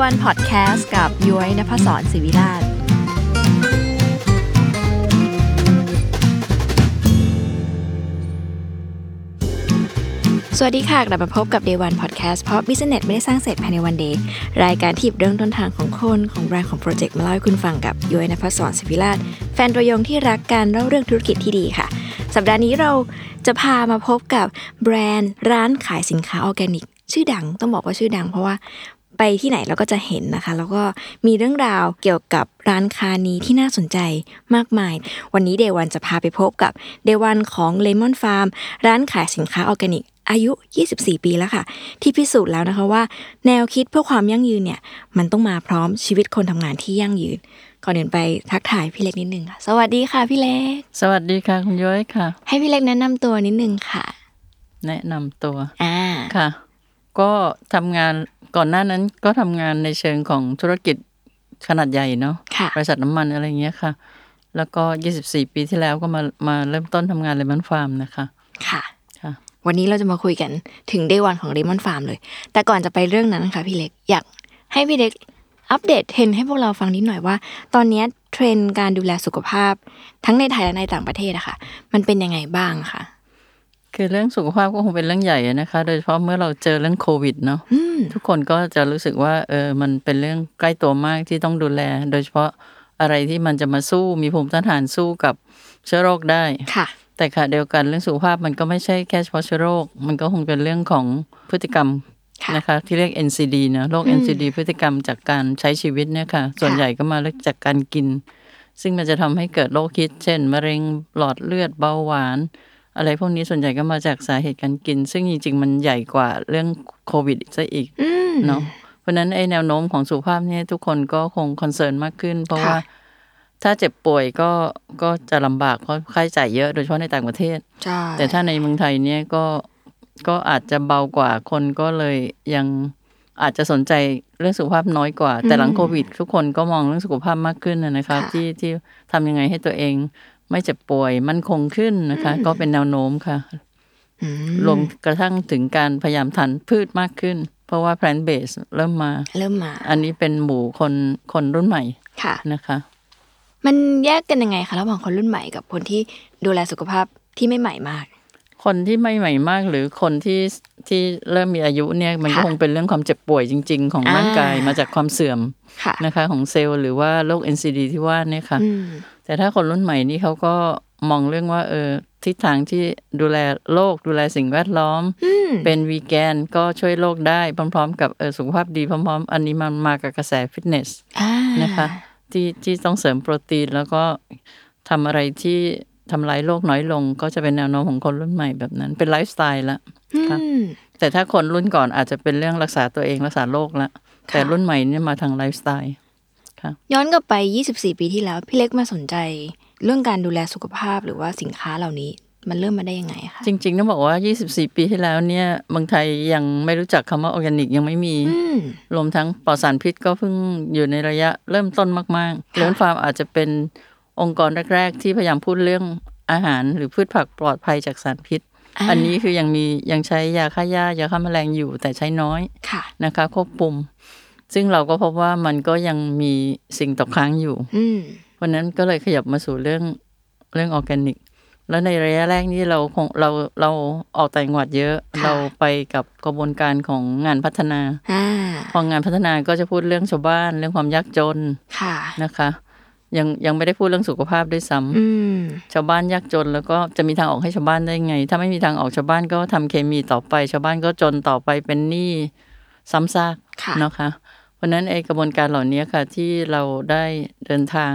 วันพอดแคสต์กับย้อยนภศรศิวิราช สวัสดีค่ะ กลับมาพบกับ Day One Podcast เพราะ Business ไม่ได้สร้างเสร็จภายในวันเดย์รายการที่หยิบเรื่องต้นทางของคนของแบรนด์ของโปรเจกต์มาเล่าให้คุณฟังกับย้อยนภศรศิวิราช แฟนตัวยงที่รักการเล่าเรื่องธุรกิจที่ดีค่ะ สัปดาห์นี้เราจะพามาพบกับแบรนด์ร้านขายสินค้าออร์แกนิกชื่อดังต้องบอกว่าชื่อดังเพราะว่า ไปที่ไหนเราก็จะเห็นนะคะ แล้วก็มีเรื่องราวเกี่ยวกับร้านค้านี้ที่น่าสนใจมากมาย วันนี้ Day One จะพาไปพบกับ Day One ของ Lemon Farm ร้านขายสินค้าออร์แกนิกอายุ 24 ปีแล้วค่ะ ที่พิสูจน์แล้วนะคะว่า แนวคิดเพื่อความยั่งยืนเนี่ย มันต้องมาพร้อมชีวิตคนทำงานที่ยั่งยืน ก่อนอื่นไปทักทายพี่เล็กนิดนึงค่ะ สวัสดีค่ะพี่เล็ก สวัสดีค่ะคุณย้อยค่ะ ให้พี่เล็กแนะนำตัวนิดนึงค่ะ แนะนำตัว อ่า ค่ะ ก็ทำงาน ก่อนหน้านั้นก็ทำงานในเชิงของธุรกิจขนาดใหญ่เนาะค่ะบริษัทน้ำมันอะไรอย่างเงี้ยค่ะ แล้วก็ 24 ปีที่แล้วก็มามาเริ่มต้นทำงานเลมอนฟาร์มนะคะ ค่ะค่ะ วันนี้เราจะมาคุยกันถึง day one ของ Lemon Farm เลย แต่ก่อนจะไปเรื่องนั้นค่ะพี่เล็กอยากให้พี่เล็กอัปเดตเทรนด์ให้พวกเราฟังนิดหน่อยว่า ตอนเนี้ยเทรนด์การดูแลสุขภาพ ทั้งในไทยและในต่างประเทศอะค่ะ มันเป็นยังไงบ้างค่ะ คือเรื่องสุขภาพก็คงเป็นเรื่องใหญ่อะนะคะ โดยเฉพาะเมื่อเราเจอเรื่องโควิดเนาะอืมทุกคนก็จะรู้สึกว่าเออมันเป็นเรื่องใกล้ตัวมากที่ต้องดูแล โดยเฉพาะอะไรที่มันจะมาสู้มีภูมิต้านทานสู้กับเชื้อโรคได้ค่ะ แต่ค่ะเดียวกันเรื่องสุขภาพมันก็ไม่ใช่แค่เฉพาะเชื้อโรค มันก็คงเป็นเรื่องของพฤติกรรมค่ะนะคะ ที่เรียก NCD เนอะโรค NCD พฤติกรรมจากการใช้ชีวิตเนี่ยค่ะ ส่วนใหญ่ก็มาจากการกิน ซึ่งมันจะทำให้เกิดโรคคิด เช่น มะเร็งหลอดเลือดเบาหวาน อะไรพวกนี้ส่วนใหญ่ก็มาจากสาเหตุการกิน ซึ่งจริงๆ มันใหญ่กว่าเรื่องโควิดซะอีกอืมเนาะเพราะฉะนั้นไอ้แนวโน้มของสุขภาพเนี่ยทุกคนก็คงคอนเซิร์นมากขึ้น เพราะค่ะว่าถ้าเจ็บป่วยก็ก็จะลำบากเพราะค่าใช้จ่ายเยอะโดยเฉพาะในต่างประเทศใช่แต่ถ้าในเมืองไทยเนี่ยก็ก็อาจจะเบากว่าคนก็เลยยังอาจจะสนใจเรื่องสุขภาพน้อยกว่า แต่หลังโควิด ทุกคนก็มองเรื่องสุขภาพมากขึ้นนะนะคะ ที่ที่ทำยังไงให้ตัวเอง ไม่เจ็บป่วยมั่นคงขึ้นนะคะ ก็เป็นแนวโน้มค่ะอืมรวมกระทั่งถึงการพยายามทานพืชมากขึ้น เพราะว่า plant base เริ่มมาเริ่มมา อันนี้เป็นหมู่คนคนรุ่นใหม่ค่ะนะคะ มันแยกกันยังไงคะระหว่างคนรุ่นใหม่กับคนที่ดูแลสุขภาพที่ไม่ใหม่มาก คนที่ไม่ใหม่มากหรือคนที่ที่เริ่มมีอายุเนี่ยมันก็ค่ะคงเป็นเรื่องความเจ็บป่วยจริง ๆ ของอ่าร่างกายมาจากความเสื่อมค่ะนะคะ ของเซลล์หรือว่าโรค NCD ที่ว่าเนี่ยค่ะอืม แต่ถ้าคนรุ่นใหม่นี่เขาก็มองเรื่องว่า เออทิศทางที่ดูแลโลกดูแลสิ่งแวดล้อมอืมเป็นวีแกนก็ช่วยโลกได้พร้อม ๆ กับเออสุขภาพดีพร้อม ๆ อันนี้มันมากับกระแสฟิตเนสอ่านะคะที่ที่ต้องเสริมโปรตีนแล้วก็ทำอะไรที่ทำลายโลกน้อยลง ก็จะเป็นแนวโน้มของคนรุ่นใหม่แบบนั้น เป็นไลฟ์สไตล์ละค่ะอืมแต่ถ้าคนรุ่นก่อนอาจจะเป็นเรื่องรักษาตัวเองรักษาโรคละแต่รุ่นใหม่เนี่ยมาทางไลฟ์สไตล์ ย้อนกลับไป 24 ปีที่แล้ว พี่เล็กมาสนใจ เรื่องการดูแลสุขภาพหรือว่าสินค้าเหล่านี้มันเริ่มมาได้ยังไงคะจริงๆต้องบอกว่า 24 ปีที่แล้วเนี่ยเมืองไทยยังไม่รู้จักคำว่าออร์แกนิกยังไม่มีอืมรวมทั้งปลอดสารพิษก็เพิ่งอยู่ในระยะเริ่มต้นมากๆค่ะเลนฟาร์มอาจจะเป็นองค์กรแรก ๆ ที่พยายามพูดเรื่องอาหารหรือพืชผักปลอดภัยจากสารพิษาอันนี้คือยังมียังใช้ยาฆ่าหญ้ายาฆ่าแมลงอยู่แต่ใช้น้อยค่ะนะคะควบคุม ซึ่งเราก็พบว่ามันก็ยังมีสิ่งตกค้างอยู่อืมวันนั้นก็เลยขยับมาสู่เรื่องเรื่องออร์แกนิก แล้วในระยะแรกนี่เราคงเราเราออกต่างจังหวัดเยอะค่ะเราไปกับกระบวนการของงานพัฒนาอ่าพองานพัฒนาก็จะพูดเรื่องชาวบ้าน เรื่องความยากจนค่ะนะคะยังยังไม่ได้พูดเรื่องสุขภาพด้วยซ้ำอืมชาวบ้านยากจน แล้วก็จะมีทางออกให้ชาวบ้านได้ไง ถ้าไม่มีทางออกชาวบ้านก็ทำเคมีต่อไป ชาวบ้านก็จนต่อไปเป็นหนี้ซ้ำซากค่ะนะคะ เพราะฉะนั้นไอกระบวนการเหล่านี้ค่ะที่เราได้เดินทาง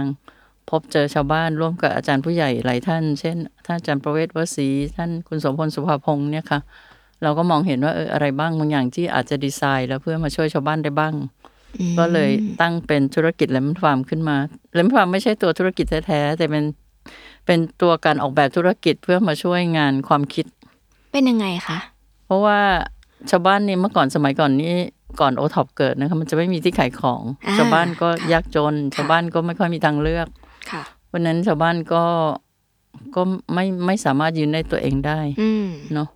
พบเจอชาวบ้านร่วมกับอาจารย์ผู้ใหญ่หลายท่าน เช่นท่านอาจารย์ประเวศวสีท่านคุณสมพลสุภาพงศ์เนี่ยค่ะเราก็มองเห็นว่าเอออะไรบ้างบางอย่างที่อาจจะดีไซน์ แล้วเพื่อมาช่วยชาวบ้านได้บ้าง ก็เลยตั้งเป็นธุรกิจเลมอนฟาร์มขึ้นมาเลมอนฟาร์มไม่ใช่ตัวธุรกิจแท้ๆแต่เป็นเป็นตัวการออกแบบธุรกิจเพื่อมาช่วยงานความคิด เป็นยังไงคะเพราะว่าชาวบ้านนี่เมื่อก่อนสมัยก่อนนี้ ก่อนโอท็อปเกิดนะคะมันจะไม่มีที่ขายของอ่าชาวบ้านก็ค่ะยากจน ชาวบ้านก็ไม่ค่อยมีทางเลือกค่ะวันนั้นชาวบ้านก็ก็ไม่ไม่สามารถยืนได้ตัวเองได้อืมเนาะ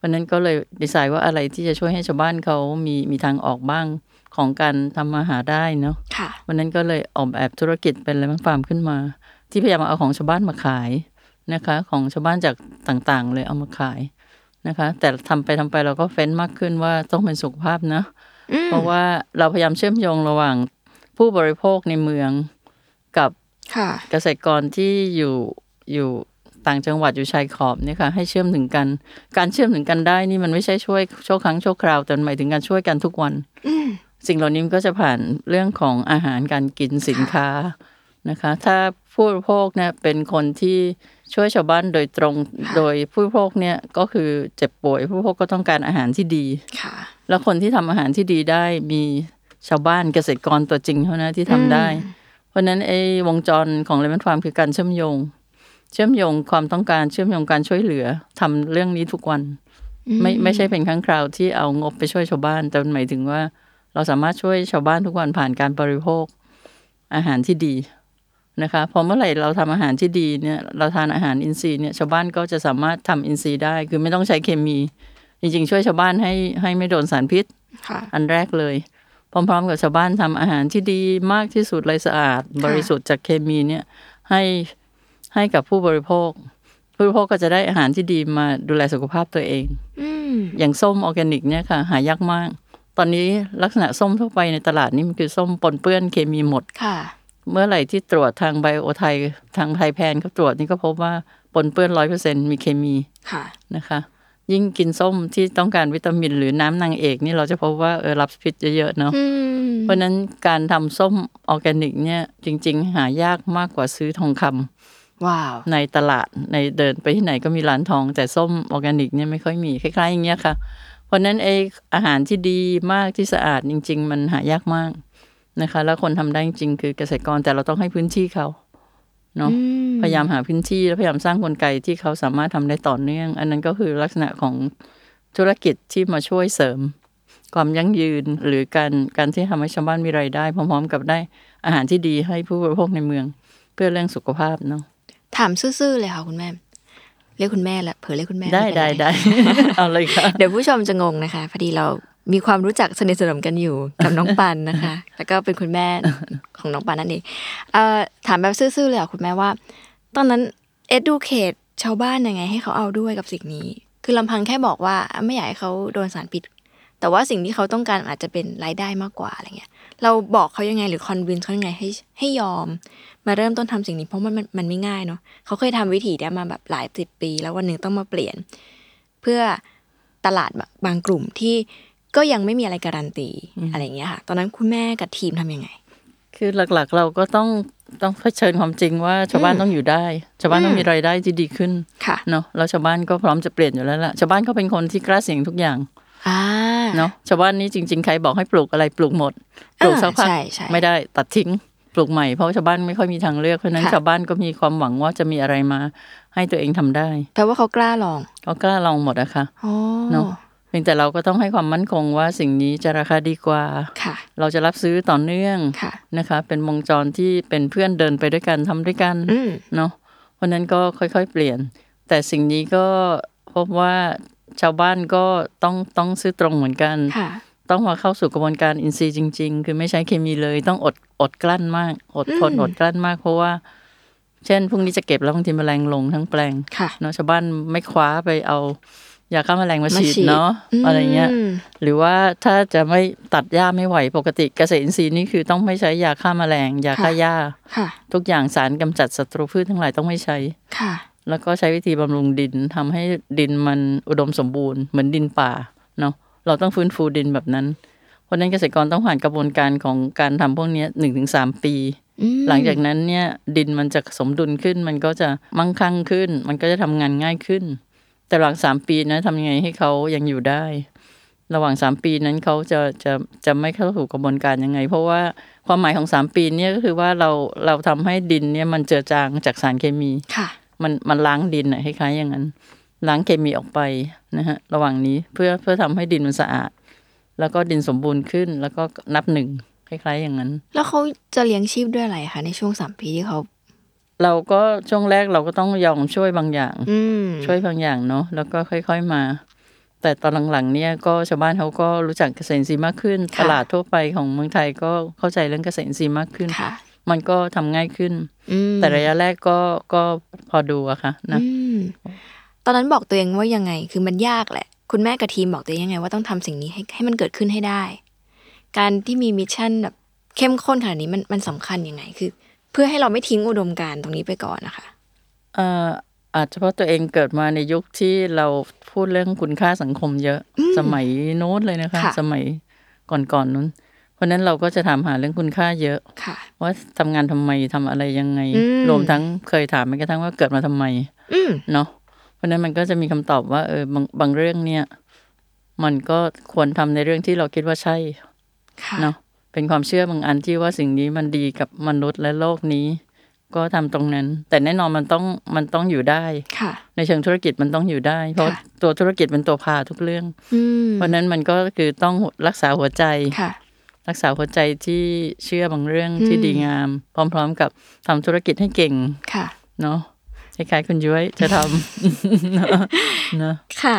วันนั้นก็เลยดีไซน์ว่าอะไรที่จะช่วยให้ชาวบ้านเขามีมีทางออกบ้างของการทำมาหาได้เนาะค่ะวันนั้นก็เลยออกแบบธุรกิจเป็น Lemon Farm ขึ้นมา ที่พยายามเอาของชาวบ้านมาขายนะคะ ของชาวบ้านจากต่างๆ เลยเอามาขายนะคะ แต่ทำไปทำไปเราก็เฟ้นมากขึ้นว่าต้องเป็นสุขภาพนะอืม เพราะว่าเราพยายามเชื่อมโยงระหว่างผู้บริโภคในเมืองกับค่ะเกษตรกรที่อยู่อยู่ต่างจังหวัดอยู่ชายขอบเนี่ยค่ะให้เชื่อมถึงกัน การเชื่อมถึงกันได้นี่มันไม่ใช่ช่วยชั่วครั้งชั่วคราวแต่มันหมายถึงการช่วยกันทุกวันอืมสิ่งเหล่านี้มันก็จะผ่านเรื่องของอาหารการกินสินค้า นะคะถ้าผู้บริโภคเนี่ยเป็นคนที่ช่วยชาวบ้านโดยตรงโดยผู้บริโภคเนี่ยก็คือเจ็บป่วยผู้บริโภคก็ต้องการอาหารที่ดีค่ะ แล้วคนที่ทำอาหารที่ดีได้มีชาวบ้านเกษตรกรตัวจริงเท่านั้นที่ทำได้ เพราะฉะนั้นไอ้วงจรของเลมอนฟาร์มคือการเชื่อมโยง เชื่อมโยงความต้องการเชื่อมโยงการช่วยเหลือทำเรื่องนี้ทุกวัน ไม่ไม่ใช่เป็นครั้งคราวที่เอางบไปช่วยชาวบ้าน แต่มันหมายถึงว่า เราสามารถช่วยชาวบ้านทุกวันผ่านการบริโภค อาหารที่ดี นะคะพอเมื่อไหร่เราทำอาหารที่ดีเนี่ยเราทานอาหารอินทรีย์เนี่ยชาวบ้านก็จะสามารถทำอินทรีย์ได้ คือไม่ต้องใช้เคมี จริงๆ ช่วยชาวบ้านให้ให้ไม่โดนสารพิษค่ะอันแรกเลย พร้อม ๆ กับชาวบ้านทำอาหารที่ดีมากที่สุดเลยสะอาด บริสุทธิ์จากเคมีเนี่ยให้ให้กับผู้บริโภค ผู้บริโภคก็จะได้อาหารที่ดีมาดูแลสุขภาพตัวเองอืมอย่างส้มออร์แกนิกเนี่ยค่ะ หายากมาก ตอนนี้ลักษณะส้มทั่วไปในตลาดนี่มันคือส้มปนเปื้อนเคมีหมดค่ะ เมื่อไหร่ที่ตรวจทาง BIOTHAI ทาง Thai-PAN เขาตรวจนี่ก็พบว่าปนเปื้อนร้อยเปอร์เซ็นมีเคมีค่ะนะคะ ยิ่งกินส้มที่ต้องการวิตามิน หรือน้ำนางเอกนี่เราจะพบว่าเออรับพิษเยอะๆเนาะอืมเพราะฉะนั้นการทำส้มออร์แกนิกเนี่ยจริง ๆ หายากมากกว่าซื้อทองคำว้าวในตลาดในเดินไปที่ไหนก็มีร้านทอง แต่ส้มออร์แกนิกเนี่ยไม่ค่อยมีคล้ายๆอย่างเงี้ยค่ะ เพราะฉะนั้นเองอาหารที่ดีมากที่สะอาดจริง ๆ มันหายากมาก นะคะ แล้วคนทำได้จริงๆคือเกษตรกรแต่เราต้องให้พื้นที่เขาเนาะอืมพยายามหาพื้นที่แล้วพยายามสร้างกลไกที่เขาสามารถทำได้ต่อเนื่อง อันนั้นก็คือลักษณะของธุรกิจที่มาช่วยเสริม ความยั่งยืนหรือการการที่ทำให้ชาวบ้านมีรายได้ พร้อมๆ กับได้อาหารที่ดีให้ผู้บริโภคในเมือง เพื่อเรื่องสุขภาพเนาะถามซื่อๆเลยค่ะคุณแม่เรียกคุณแม่ละเผื่อเรียกคุณแม่ได้ม่เป็นได้รได้เอาเลยค่ะเดี๋ยวผู้ชมจะงงนะคะพอดีเรา มีความรู้จักสนิทสนมกันอยู่กับน้องปันนะคะ แล้วก็เป็นคุณแม่ของน้องปันนั่นเองเอ่อถามแบบซื่อๆเลยอะคุณแม่ว่า ตอนนั้น educate ชาวบ้านยังไง ให้เขาเอาด้วยกับสิ่งนี้ คือลำพังแค่บอกว่าอะไม่อยากให้เขาโดนสารพิษ แต่ว่าสิ่งที่เขาต้องการอาจจะเป็นรายได้มากกว่าอะไรเงี้ย เราบอกเขายังไงหรือคอนวินเขายังไงให้ให้ยอม มาเริ่มต้นทำสิ่งนี้เพราะมันมันมันไม่ง่ายเนาะเขาเคยทำวิธีเนี้ยมาแบบหลายสิบปี แล้ววันหนึ่งต้องมาเปลี่ยน เพื่อตลาดแบบบางกลุ่มที่ ก็ยังไม่มีอะไรการันตีอะไรอย่างเงี้ยค่ะ ตอนนั้นคุณแม่กับทีมทำยังไง คือหลักๆ เราก็ต้องต้องเผชิญความจริงว่าชาวบ้านต้องอยู่ได้ ชาวบ้านต้องมีรายได้ที่ดีขึ้นค่ะเนาะแล้วชาวบ้านก็พร้อมจะเปลี่ยนอยู่แล้วล่ะชาวบ้านก็เป็นคนที่กล้าเสี่ยงทุกอย่างอ่าเนาะชาวบ้านนี่จริง ๆ ใครบอกให้ปลูกอะไรปลูกหมดปลูกอ่าสักพักใช่ใช่ไม่ได้ตัดทิ้งปลูกใหม่เพราะชาวบ้านไม่ค่อยมีทางเลือกเพราะฉะนั้นค่ะชาวบ้านก็มีความหวังว่าจะมีอะไรมาให้ตัวเองทำได้แปลว่าเขากล้าลองก็กล้าลองหมดอะค่ะอ๋อเนาะเพียงแต่เราก็ต้องให้ความมั่นคงว่าสิ่งนี้จะราคาดีกว่าค่ะ เราจะรับซื้อต่อเนื่องค่ะนะคะ เป็นวงจรที่เป็นเพื่อนเดินไปด้วยกันทำด้วยกันอืมเนาะเพราะนั้นก็ค่อยๆ เปลี่ยน แต่สิ่งนี้ก็พบว่าชาวบ้านก็ต้องต้องซื้อตรงเหมือนกันค่ะต้องมาเข้าสู่กระบวนการอินทรีย์จริง ๆ คือไม่ใช้เคมีเลยต้องอดอดกลั้นมาก อดทนอืมอดกลั้นมาก เพราะว่า เช่นพรุ่งนี้จะเก็บแล้วบางทีแมลงลงทั้งแปลงค่ะเนาะชาวบ้านไม่คว้าไปเอา ยาฆ่าแมลงมามาฉีดฉีดเนาะอะไรเงี้ยมหรือว่าถ้าจะไม่ตัดหญ้าไม่ไหวปกติเกษตรอินทรีย์นี่คือต้องไม่ใช้ยาฆ่าแมลงยาฆ่าค่ะหญ้าค่ะทุกอย่างสารกำจัดศัตรูพืชทั้งหลายต้องไม่ใช้ค่ะ แล้วก็ใช้วิธีบำรุงดินทำให้ดินมันอุดมสมบูรณ์เหมือนดินป่าเนาะเราต้องฟื้นฟูดินแบบนั้น เพราะฉะนั้นเกษตรกรต้องผ่านกระบวนการของการทำพวกเนี้หนึ่งถึงสามปีอืมหลังจากนั้นเนี่ยดินมันจะสมดุลขึ้นมันก็จะมั่งคั่งขึ้น มันก็จะทำงานง่ายขึ้น แต่หลังสามปีนะทำยังไงให้เขายังอยู่ได้ ระหว่างสามปีนั้นเขาจะจะจะไม่เข้าสู่กระบวนการยังไง เพราะว่าความหมายของสามปีเนี่ยก็คือว่าเราเราทำให้ดินเนี่ยมันเจือจางจากสารเคมีค่ะ มันมันล้างดินอะคล้ายๆอย่างนั้นล้างเคมีออกไปนะฮะระหว่างนี้เพื่อเพื่อทำให้ดินมันสะอาด แล้วก็ดินสมบูรณ์ขึ้นแล้วก็นับหนึ่งคล้ายๆอย่างนั้น แล้วเขาจะเลี้ยงชีพด้วยอะไรคะในช่วงสามปีที่เขา เราก็ช่วงแรกเราก็ต้องยอมช่วยบางอย่างอืมช่วยบางอย่างเนาะแล้วก็ค่อย ๆมา แต่ตอนหลังๆเนี่ยก็ชาวบ้านเขาก็รู้จักเกษตรอินทรีย์มากขึ้น ตลาดทั่วไปของเมืองไทยก็เข้าใจเรื่องเกษตรอินทรีย์มากขึ้นค่ะมันก็ทำง่ายขึ้นอืมแต่ระยะแรกก็ก็พอดูอะค่ะนะอืมตอนนั้นบอกตัวเองว่ายังไง คือมันยากแหละ คุณแม่กับทีมบอกตัวเองยังไง ว่าต้องทำสิ่งนี้ให้ให้มันเกิดขึ้นให้ได้ การที่มี mission แบบเข้มข้นขนาดนี้มันมันสำคัญยังไง คือ เพื่อให้เราไม่ทิ้งอุดมการณ์ตรงนี้ไปก่อนนะคะเอ่ออาจจะเพราะตัวเองเกิดมาในยุคที่เราพูดเรื่องคุณค่าสังคมเยอะ สมัยโน้นเลยนะคะค่ะสมัยก่อนๆนู้น เพราะฉะนั้นเราก็จะถามหาเรื่องคุณค่าเยอะค่ะว่าทำงานทำไมทำอะไรยังไงอืมรวมทั้งเคยถามแม้กระทั่งว่าเกิดมาทำไมอืมเนาะเพราะฉะนั้นมันก็จะมีคำตอบว่าเออบางบางเรื่องเนี่ย มันก็ควรทำในเรื่องที่เราคิดว่าใช่ค่ะเนาะ เป็นความเชื่อบางอันที่ว่าสิ่งนี้มันดีกับมนุษย์และโลกนี้ ก็ทำตรงนั้น แต่แน่นอนมันต้องมันต้องอยู่ได้ค่ะ ในเชิงธุรกิจมันต้องอยู่ได้ เพราะค่ะตัวธุรกิจเป็นตัวพาทุกเรื่องอืมเพราะฉะนั้นมันก็คือต้องรักษาหัวใจค่ะ รักษาหัวใจที่เชื่อบางเรื่องที่อืมดีงาม พร้อม ๆ กับทำธุรกิจให้เก่งค่ะ เนาะคล้ายๆคุณย้อยจะทำเนอะเนอะค่ะ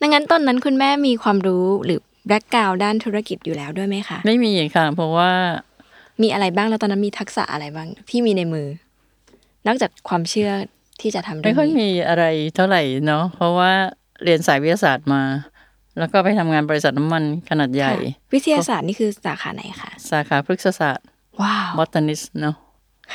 ดังนั้นตอนนั้นคุณแม่มีความรู้หรือ แบ็กกราวด้านธุรกิจอยู่แล้วด้วยไหมคะไม่มีค่ะ เพราะว่ามีอะไรบ้างแล้วตอนนั้นมีทักษะอะไรบ้างที่มีในมือ นอกจากความเชื่อที่จะทำเรื่ไม่องค่อยนี้มีอะไรเท่าไหร่เนาะเพราะว่าเรียนสายวิทยาศาสตร์มา แล้วก็ไปทำงานบริษัทน้ำมันขนาดใหญ่ค่ะวิทยาศาสตร์นี่คือสาขาไหนคะสาขาพฤกษศาสตร์ว้าวบอทานิสเนาะ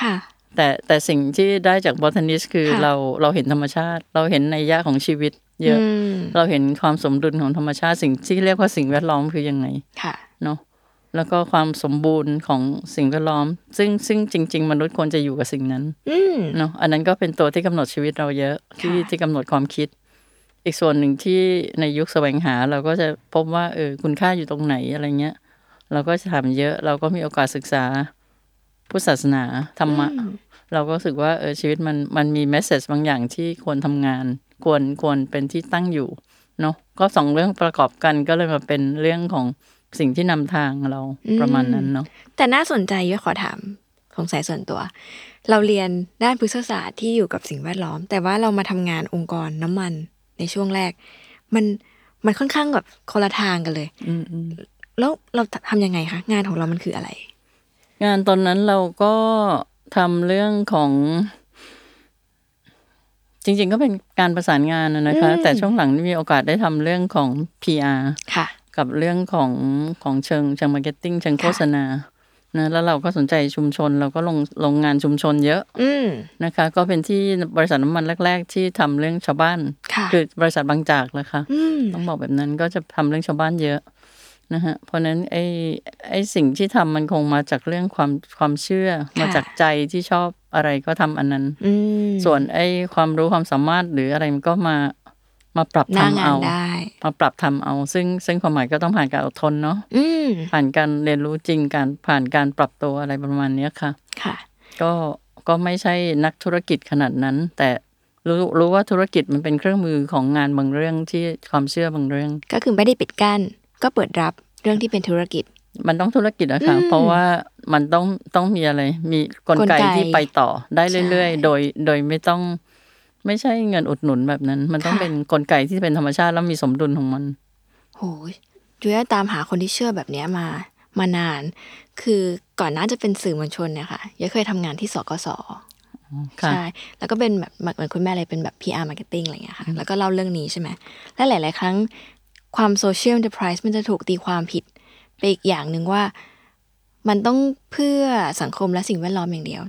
ค่ะ แต่แต่สิ่งที่ได้จากบอทานิสคือค่ะเราเราเห็นธรรมชาติ เราเห็นในยยะของชีวิต เยอะมเราเห็นความสมดุลของธรรมชาติสิ่งที่เรียกว่าสิ่งแวดล้อมคือยังไงค่ะเนาะแล้วก็ความสมบูรณ์ของสิ่งแวดล้อม ซึ่งซึ่งจริง ๆ มนุษย์ควรจะอยู่กับสิ่งนั้นอืมเนาะอันนั้นก็เป็นตัวที่กำหนดชีวิตเราเยอะที่ค่ะที่กำหนดความคิด อีกส่วนหนึ่งที่ในยุคแสวงหา เราก็จะพบว่าเออคุณค่าอยู่ตรงไหนอะไรเงี้ย เราก็จะถามเยอะ เราก็มีโอกาสศึกษาพุทธศาสนาธรรมะ เราก็รู้สึกว่าเออชีวิตมันมันมีเมสเซจบางอย่างที่ควรทำงาน ควรควรเป็นที่ตั้งอยู่เนาะก็สองเรื่องประกอบกันก็เลยมาเป็นเรื่องของสิ่งที่นำทางเราอืมประมาณนั้นเนาะแต่น่าสนใจย้อยขอถามสงสัยส่วนตัว เราเรียนด้านพฤกษศาสตร์ที่อยู่กับสิ่งแวดล้อม แต่ว่าเรามาทำงานองค์กรน้ำมันในช่วงแรก มันมันค่อนข้างแบบคนละทางกันเลยอืมอืมแล้วเราทำยังไงคะงานของเรามันคืออะไร งานตอนนั้นเราก็ทำเรื่องของ จริง ๆ ก็เป็นการประสานงานนะนะคะอืมแต่ช่วงหลังนี่มีโอกาสได้ทำเรื่องของ PR ค่ะ กับเรื่องของของเชิงเชิง marketing เชิงโฆษณานะแล้วเราก็สนใจชุมชนเราก็ลงลงงานชุมชนเยอะอืมนะคะ ก็เป็นที่บริษัทน้ำมันแรก ๆ ที่ทำเรื่องชาวบ้านค่ะคือบริษัทบางจากเลยค่ะอืมต้องบอกแบบนั้นก็จะทำเรื่องชาวบ้านเยอะ นะฮะเพราะฉะนั้นไอ้ไอ้สิ่งที่ทำมันคงมาจากเรื่องความความเชื่อ มาจากใจที่ชอบอะไรก็ทำอันนั้นอืมส่วนไอ้ความรู้ความสามารถหรืออะไรมันก็มามาปรับหน้าทำงานเอาได้มาปรับทำเอา ซึ่งซึ่งความหมายก็ต้องผ่านการอดทนเนาะอืมผ่านการเรียนรู้จริงการผ่านการปรับตัวอะไรประมาณเนี้ยค่ะ ค่ะ ก็ก็ไม่ใช่นักธุรกิจขนาดนั้น แต่รู้รู้ว่าธุรกิจมันเป็นเครื่องมือของงานบางเรื่องที่ความเชื่อบางเรื่อง ก็คือไม่ได้ปิดกั้น ก็เปิดรับเรื่องที่เป็นธุรกิจ มันต้องธุรกิจอะค่ะอืมเพราะว่ามันต้องต้องมีอะไร มีกลไกกลไกที่ไปต่อได้เรื่อยใช่ๆโดยโดยไม่ต้อง ไม่ใช่เงินอุดหนุนแบบนั้น มันต้องค่ะเป็นกลไกที่เป็นธรรมชาติแล้วมีสมดุลของมันโหยจุยตามหาคนที่เชื่อแบบเนี้ยมามานาน คือก่อนหน้าจะเป็นสื่อมวลชนเนี่ยค่ะยายเคยทำงานที่สกสค่ะใช่ แล้วก็เป็นแบบเหมือนคุณแม่เลยเป็นแบบ PR marketing อะไรอย่างเงี้ยค่ะ แล้วก็เล่าเรื่องนี้ใช่ไหมและหลาย ๆ ครั้ง ความ social enterprise มันจะถูกตีความผิดไปอีกอย่างหนึ่งว่า มันต้องเพื่อสังคมและสิ่งแวดล้อมอย่างเดียว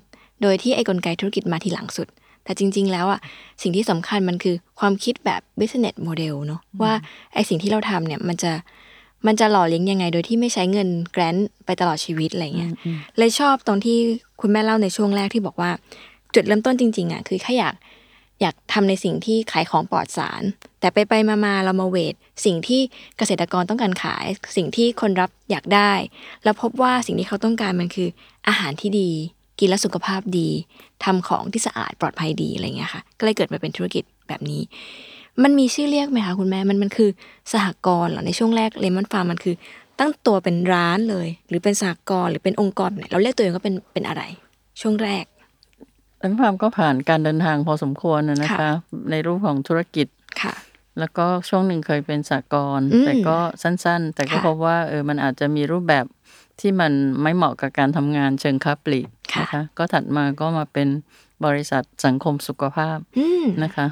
โดยที่ไอ้กลไกธุรกิจมาทีหลังสุด แต่จริง ๆ แล้วอะสิ่งที่สำคัญมันคือความคิดแบบ business model เนอะว่าไอ้สิ่งที่เราทำเนี่ยมันจะมันจะหล่อเลี้ยงยังไง โดยที่ไม่ใช้เงินแกรนต์ไปตลอดชีวิตอะไรเงี้ยเลยชอบตรงที่คุณแม่เล่าในช่วงแรกที่บอกว่า จุดเริ่มต้นจริง ๆอะคือแค่อยาก อยากทำในสิ่งที่ขายของปลอดสาร แต่ไปไปๆมาๆเรามาเวทสิ่งที่เกษตรกรต้องการขาย สิ่งที่คนรับอยากได้ แล้วพบว่าสิ่งที่เขาต้องการมันคืออาหารที่ดี กินแล้วสุขภาพดีทำของที่สะอาดปลอดภัยดีอะไรเงี้ยค่ะ ก็เลยเกิดมาเป็นธุรกิจแบบนี้ มันมีชื่อเรียกไหมคะคุณแม่มันมันคือสหกรณ์เหรอในช่วงแรกเลมอนฟาร์มมันคือ ตั้งตัวเป็นร้านเลย หรือเป็นสหกรณ์หรือเป็นองค์กรไหนเราเรียกตัวเองว่าเป็นเป็นอะไร ช่วงแรก แล้วความก็ผ่านการเดินทางพอสมควรนะนะคะค่ะในรูปของธุรกิจค่ะ แล้วก็ช่วงหนึ่งเคยเป็นสากลอืมแต่ก็สั้นๆ แต่ก็ค่ะพบว่าเออมันอาจจะมีรูปแบบที่มันไม่เหมาะกับการทำงานเชิงค้าปลีกค่ะนะคะก็ถัดมาก็มาเป็นบริษัทสังคมสุขภาพอืมนะคะ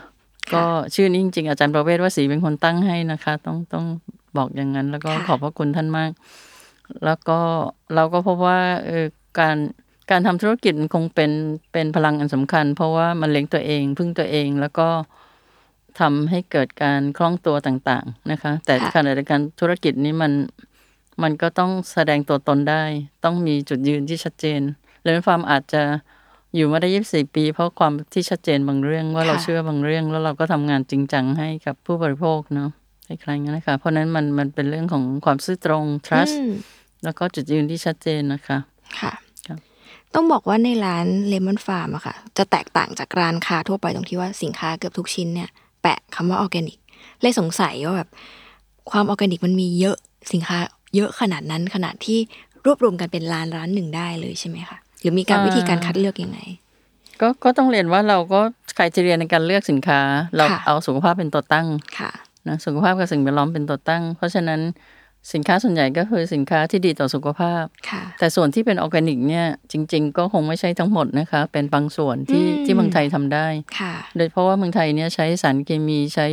ก็ชื่อนี้จริงๆอาจารย์ประเวศว่าศรีเป็นคนตั้งให้นะคะ ต้องต้องบอกอย่างนั้น แล้วก็ค่ะขอบพระคุณท่านมาก แล้วก็เราก็พบว่าเออการ การทำธุรกิจมันคงเป็นเป็นพลังอันสำคัญ เพราะว่ามันเลี้ยงตัวเองพึ่งตัวเองแล้วก็ทำให้เกิดการคล่องตัวต่างๆนะคะ แต่ค่ะขณะเดียวกันธุรกิจนี้มันมันก็ต้องแสดงตัวตนได้ ต้องมีจุดยืนที่ชัดเจนเลนฟาร์มอาจจะอยู่มาได้ยี่สี่ปี เพราะความที่ชัดเจนบางเรื่องว่าเราค่ะเชื่อบางเรื่อง แล้วเราก็ทำงานจริงจังให้กับผู้บริโภคเนาะคล้ายๆอย่างนั้นนะคะ เพราะฉะนั้นมันมันเป็นเรื่องของความซื่อตรง trust อืมแล้วก็จุดยืนที่ชัดเจนนะคะ ค่ะครับ ต้องบอกว่าในร้านเลมอนฟาร์มอะค่ะ จะแตกต่างจากร้านค้าทั่วไปตรงที่ว่าสินค้าเกือบทุกชิ้นเนี่ยแปะคำว่าออร์แกนิกเลยสงสัยว่าแบบความออร์แกนิกมันมีเยอะสินค้าเยอะขนาดนั้นขนาดที่รวบรวมกันเป็นร้านร้านหนึ่งได้เลยใช่ไหมคะหรือมีการอ่าวิธีการคัดเลือกยังไง ก็ก็ต้องเรียนว่าเราก็ใครจะเรียนในการเลือกสินค้า เราค่ะเอาสุขภาพเป็นตัวตั้งค่ะนะสุขภาพกับสิ่งแวดล้อมเป็นตัวตั้ง เพราะฉะนั้น สินค้าส่วนใหญ่ก็คือสินค้าที่ดีต่อสุขภาพค่ะแต่ส่วนที่เป็นออร์แกนิกเนี่ยจริง ๆ ก็คงไม่ใช่ทั้งหมดนะคะ เป็นบางส่วนที่อืมที่เมืองไทยทำได้ค่ะโดยเพราะว่าเมืองไทยเนี่ยใช้สารเคมีใช้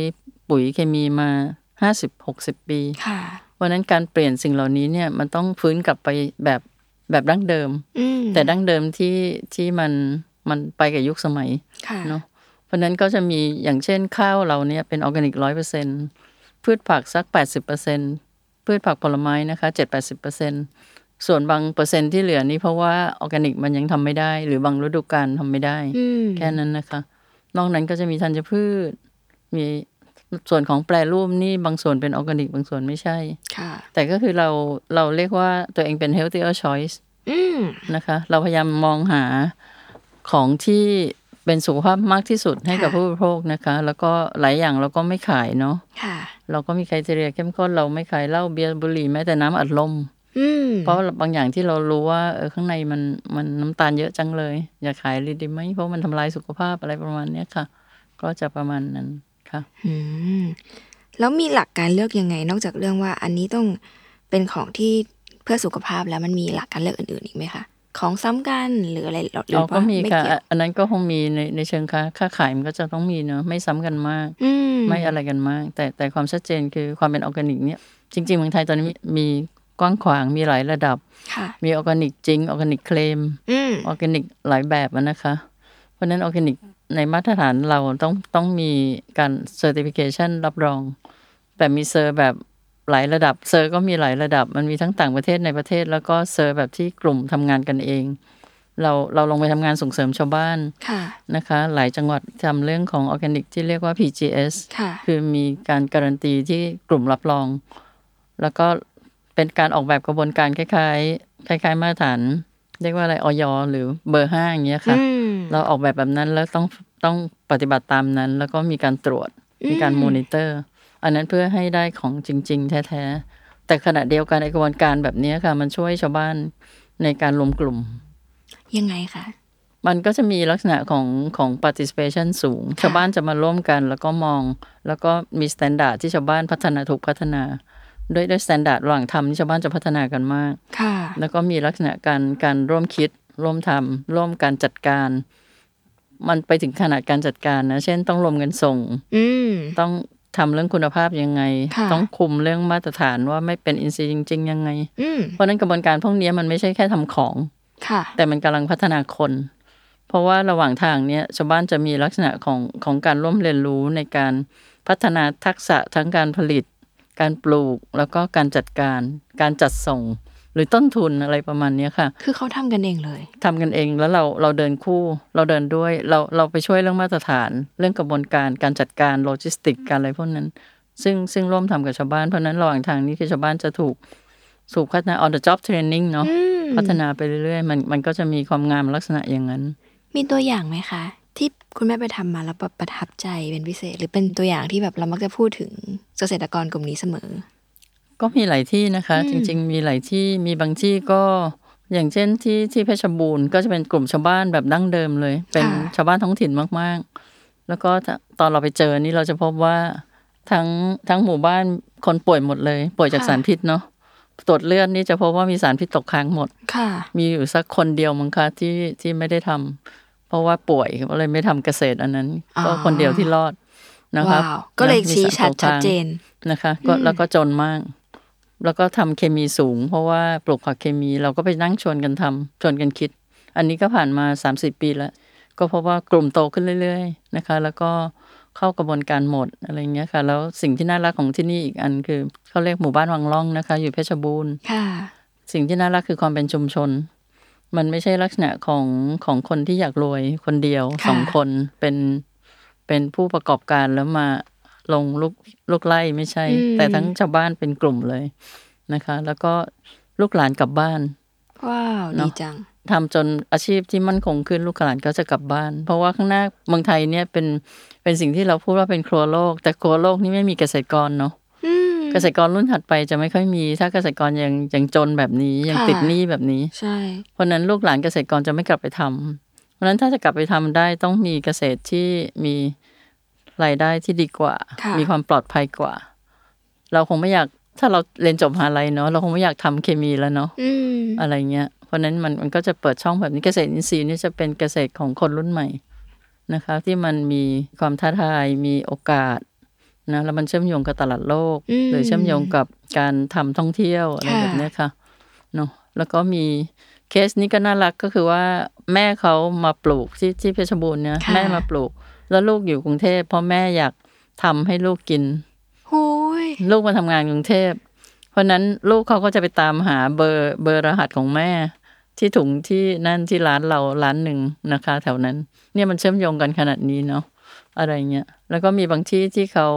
ปุ๋ยเคมีมาห้าสิบหกสิบปีค่ะเพราะฉะนั้นการเปลี่ยนสิ่งเหล่านี้เนี่ยมันต้องฟื้นกลับไปแบบแบบดั้งเดิมอืมแต่ดั้งเดิมที่ที่มันมันไปกับยุคสมัยค่ะเนาะเพราะฉะนั้นก็จะมีอย่างเช่นข้าวเราเนี่ยเป็นออร์แกนิกร้อยเปอร์เซ็นพืชผักสักแปดสิบเปอร์เซ็น พืชผักผลไม้นะคะเจ็ดแปดสิบเปอร์เซ็นส่วนบางเปอร์เซ็นต์ที่เหลือนี่เพราะว่าออร์แกนิกมันยังทำไม่ได้ หรือบางฤดูกาลทำไม่ได้อืมแค่นั้นนะคะ นอกนั้นก็จะมีธัญพืช มีส่วนของแปรรูปนี่บางส่วนเป็นออร์แกนิก บางส่วนไม่ใช่ค่ะ แต่ก็คือเราเราเรียกว่าตัวเองเป็น healthier choice อืมนะคะ เราพยายามมองหาของที่ เป็นสุขภาพมากที่สุดให้กับค่ะผู้บริโภคนะคะ แล้วก็หลายอย่างเราก็ไม่ขายเนาะค่ะเราก็มีไครเทเรียเข้มข้นเราไม่ขายเหล้าเบียร์บุหรี่แม้แต่น้ำอัดลมอืมเพราะบางอย่างที่เรารู้ว่าเออข้างในมันมันน้ำตาลเยอะจังเลย อย่าขายเลยดีไหมเพราะมันทำลายสุขภาพอะไรประมาณเนี้ยค่ะ ก็จะประมาณนั้นค่ะอืมแล้วมีหลักการเลือกยังไง นอกจากเรื่องว่าอันนี้ต้องเป็นของที่เพื่อสุขภาพแล้วมันมีหลักการเลือกอื่นๆอีกไหมคะ ของซ้ำกันหรืออะไรหรืออ๋อว่าก็มีไม่ค่ะเกี่ยวอันนั้นก็คงมีในในเชิงค้าค้าขายมันก็จะต้องมีเนอะไม่ซ้ำกันมากอืมไม่อะไรกันมาก แต่แต่ความชัดเจนคือความเป็นออร์แกนิกเนี่ยจริงๆเมืองไทยตอนนี้มีมีกว้างขวางมีหลายระดับค่ะมีออร์แกนิกจริงออร์แกนิกเคลมอืมออร์แกนิกหลายแบบอะนะคะ เพราะฉะนั้นออร์แกนิกในมาตรฐานเราต้องต้องมีการ certification รับรองแต่มี cert แบบ หลายระดับ cert ก็มีหลายระดับ มันมีทั้งต่างประเทศในประเทศ แล้วก็ cert แบบที่กลุ่มทำงานกันเอง เราเราลงไปทำงานส่งเสริมชาวบ้านค่ะนะคะ หลายจังหวัดทำเรื่องของออร์แกนิกที่เรียกว่า PGS ค่ะคือมีการการันตีที่กลุ่มรับรอง แล้วก็เป็นการออกแบบกระบวนการคล้ายๆ คล้ายๆ มาตรฐานเรียกว่าอะไรออยหรือเบอร์ห้าอย่างเงี้ยค่ะอืมเราออกแบบแบบนั้นแล้วต้องต้องปฏิบัติตามนั้น แล้วก็มีการตรวจมีการอืมมอนิเตอร์ อันนั้นเพื่อให้ได้ของจริง ๆ แท้ ๆ แต่ขณะเดียวกันในกระบวนการแบบเนี้ยค่ะ มันช่วยชาวบ้านในการรวมกลุ่ม ยังไงคะมันก็จะมีลักษณะของของ participation สูง ชาวบ้านจะมาร่วมกัน แล้วก็มอง แล้วก็มี standard ที่ชาวบ้านพัฒนาถูกพัฒนา ด้วยด้วย standard ระหว่างทำที่ชาวบ้านจะพัฒนากันมากค่ะแล้วก็มีลักษณะการการร่วมคิด ร่วมทำร่วมการจัดการ มันไปถึงขนาดการจัดการนะ เช่นต้องรวมเงินส่งอืมต้อง ทำเรื่องคุณภาพยังไงค่ะต้องคุมเรื่องมาตรฐานว่าไม่เป็นอินซีย์จริง ๆ ยังไงอืมเพราะฉะนั้นกระบวนการพวกนี้มันไม่ใช่แค่ทำของค่ะ แต่มันกำลังพัฒนาคน เพราะว่าระหว่างทางเนี้ยชาวบ้านจะมีลักษณะของของการร่วมเรียนรู้ในการพัฒนาทักษะทั้งการผลิต การปลูกแล้วก็การจัดการ การจัดส่ง หรือต้นทุนอะไรประมาณเนี้ยค่ะ คือเขาทำกันเองเลยทำกันเองแล้วเราเราเดินคู่ เราเดินด้วยเราเราไปช่วยเรื่องมาตรฐาน เรื่องกระบวนการการจัดการโลจิสติกการอะไรพวกนั้น ซึ่งซึ่งร่วมทำกับชาวบ้านเพราะฉะนั้นระหว่างทางนี้คือชาวบ้านจะถูกถูกพัฒนา on the job training เนาะอืมพัฒนาไปเรื่อยๆ มันมันก็จะมีความงามลักษณะอย่างนั้น มีตัวอย่างไหมคะ ที่คุณแม่ไปทำมาแล้วแบบประทับใจเป็นพิเศษ หรือเป็นตัวอย่างที่แบบเรามักจะพูดถึงเกษตรกรกลุ่มนี้เสมอ ก็มีหลายที่นะคะ อืมจริง ๆ มีหลายที่มีบางที่ก็ อย่างเช่นที่ที่เพชรบูรณ์ก็จะเป็นกลุ่มชาวบ้านแบบดั้งเดิมเลย เป็นชาวบ้านท้องถิ่นมากๆ แล้วก็ถ้าตอนเราไปเจอนี่เราจะพบว่าทั้งทั้งหมู่บ้านคนป่วยหมดเลย ป่วยจากสารพิษเนาะตรวจเลือดนี่จะพบว่ามีสารพิษตกค้างหมด ค่ะ มีอยู่สักคนเดียวมั้งคะที่ที่ไม่ได้ทำเพราะว่าป่วยก็เลยไม่ทำเกษตรอันนั้นก็อ๋อคนเดียวที่รอดนะครับว้าวก็เลยนะมีชี้สารชัดตกชัดค้าง เจน นะคะก็แล้วก็จนมาก แล้วก็ทำเคมีสูง เพราะว่าปลูกผักเคมีเราก็ไปนั่งชวนกันทำชวนกันคิด อันนี้ก็ผ่านมาสามสิบปีแล้ว ก็เพราะว่ากลุ่มโตขึ้นเรื่อย ๆ นะคะ แล้วก็เข้ากระบวนการหมดอะไรเงี้ยค่ะ แล้วสิ่งที่น่ารักของที่นี่อีกอันคือเขาเรียกหมู่บ้านวังล่องนะคะ อยู่เพชรบูรณ์ค่ะสิ่งที่น่ารักคือความเป็นชุมชน มันไม่ใช่ลักษณะของของคนที่อยากรวยคนเดียวค่ะสองคนเป็นเป็นผู้ประกอบการแล้วมา ลงลูกลูกไล่ไม่ใช่ แต่ทั้งชาวบ้านเป็นกลุ่มเลยนะคะ แล้วก็ลูกหลานกลับบ้านว้าวเนดีอะจังทำจนอาชีพที่มั่นคงขึ้นลูกหลานก็จะกลับบ้าน เพราะว่าข้างหน้าเมืองไทยเนี่ยเป็นเป็นสิ่งที่เราพูดว่าเป็นครัวโลก แต่ครัวโลกนี่ไม่มีเกษตรกรเนาะอืมเกษตรกรรุ่นถัดไปจะไม่ค่อยมี ถ้าเกษตรกรยังยังจนแบบนี้ยังค่ะติดหนี้แบบนี้ใช่เพราะฉะนั้นลูกหลานเกษตรกรจะไม่กลับไปทำเพราะฉะนั้นถ้าจะกลับไปทำได้ต้องมีเกษตรที่มี รายได้ที่ดีกว่าค่ะมีความปลอดภัยกว่า เราคงไม่อยากถ้าเราเรียนจบมหาลัยเนาะเราคงไม่อยากทำเคมีแล้วเนาะอืมอะไรเงี้ย เพราะฉะนั้นมันมันก็จะเปิดช่องแบบนี้เกษตรอินทรีย์นี่จะเป็นเกษตรของคนรุ่นใหม่นะคะ ที่มันมีความท้าทายมีโอกาสนะแล้วมันเชื่อมโยงกับตลาดโลกอืมหรือเชื่อมโยงกับการทำท่องเที่ยวอะไรค่ะแบบเนี้ยค่ะเนาะแล้วก็มีเคสนี้ก็น่ารักก็คือว่า แม่เขามาปลูกที่ที่เพชรบูรณ์เนี่ยค่ะแม่มาปลูก แล้วลูกอยู่กรุงเทพเพราะแม่อยากทำให้ลูกกินโอ้ยลูกมาทำงานกรุงเทพ เพราะฉะนั้นลูกเขาก็จะไปตามหาเบอร์เบอร์รหัสของแม่ ที่ถุงที่นั่นที่ร้านเราร้านหนึ่งนะคะ แถวนั้น เนี่ยมันเชื่อมโยงกันขนาดนี้เนาะอะไรเงี้ยแล้วก็มีบางที่ที่เขา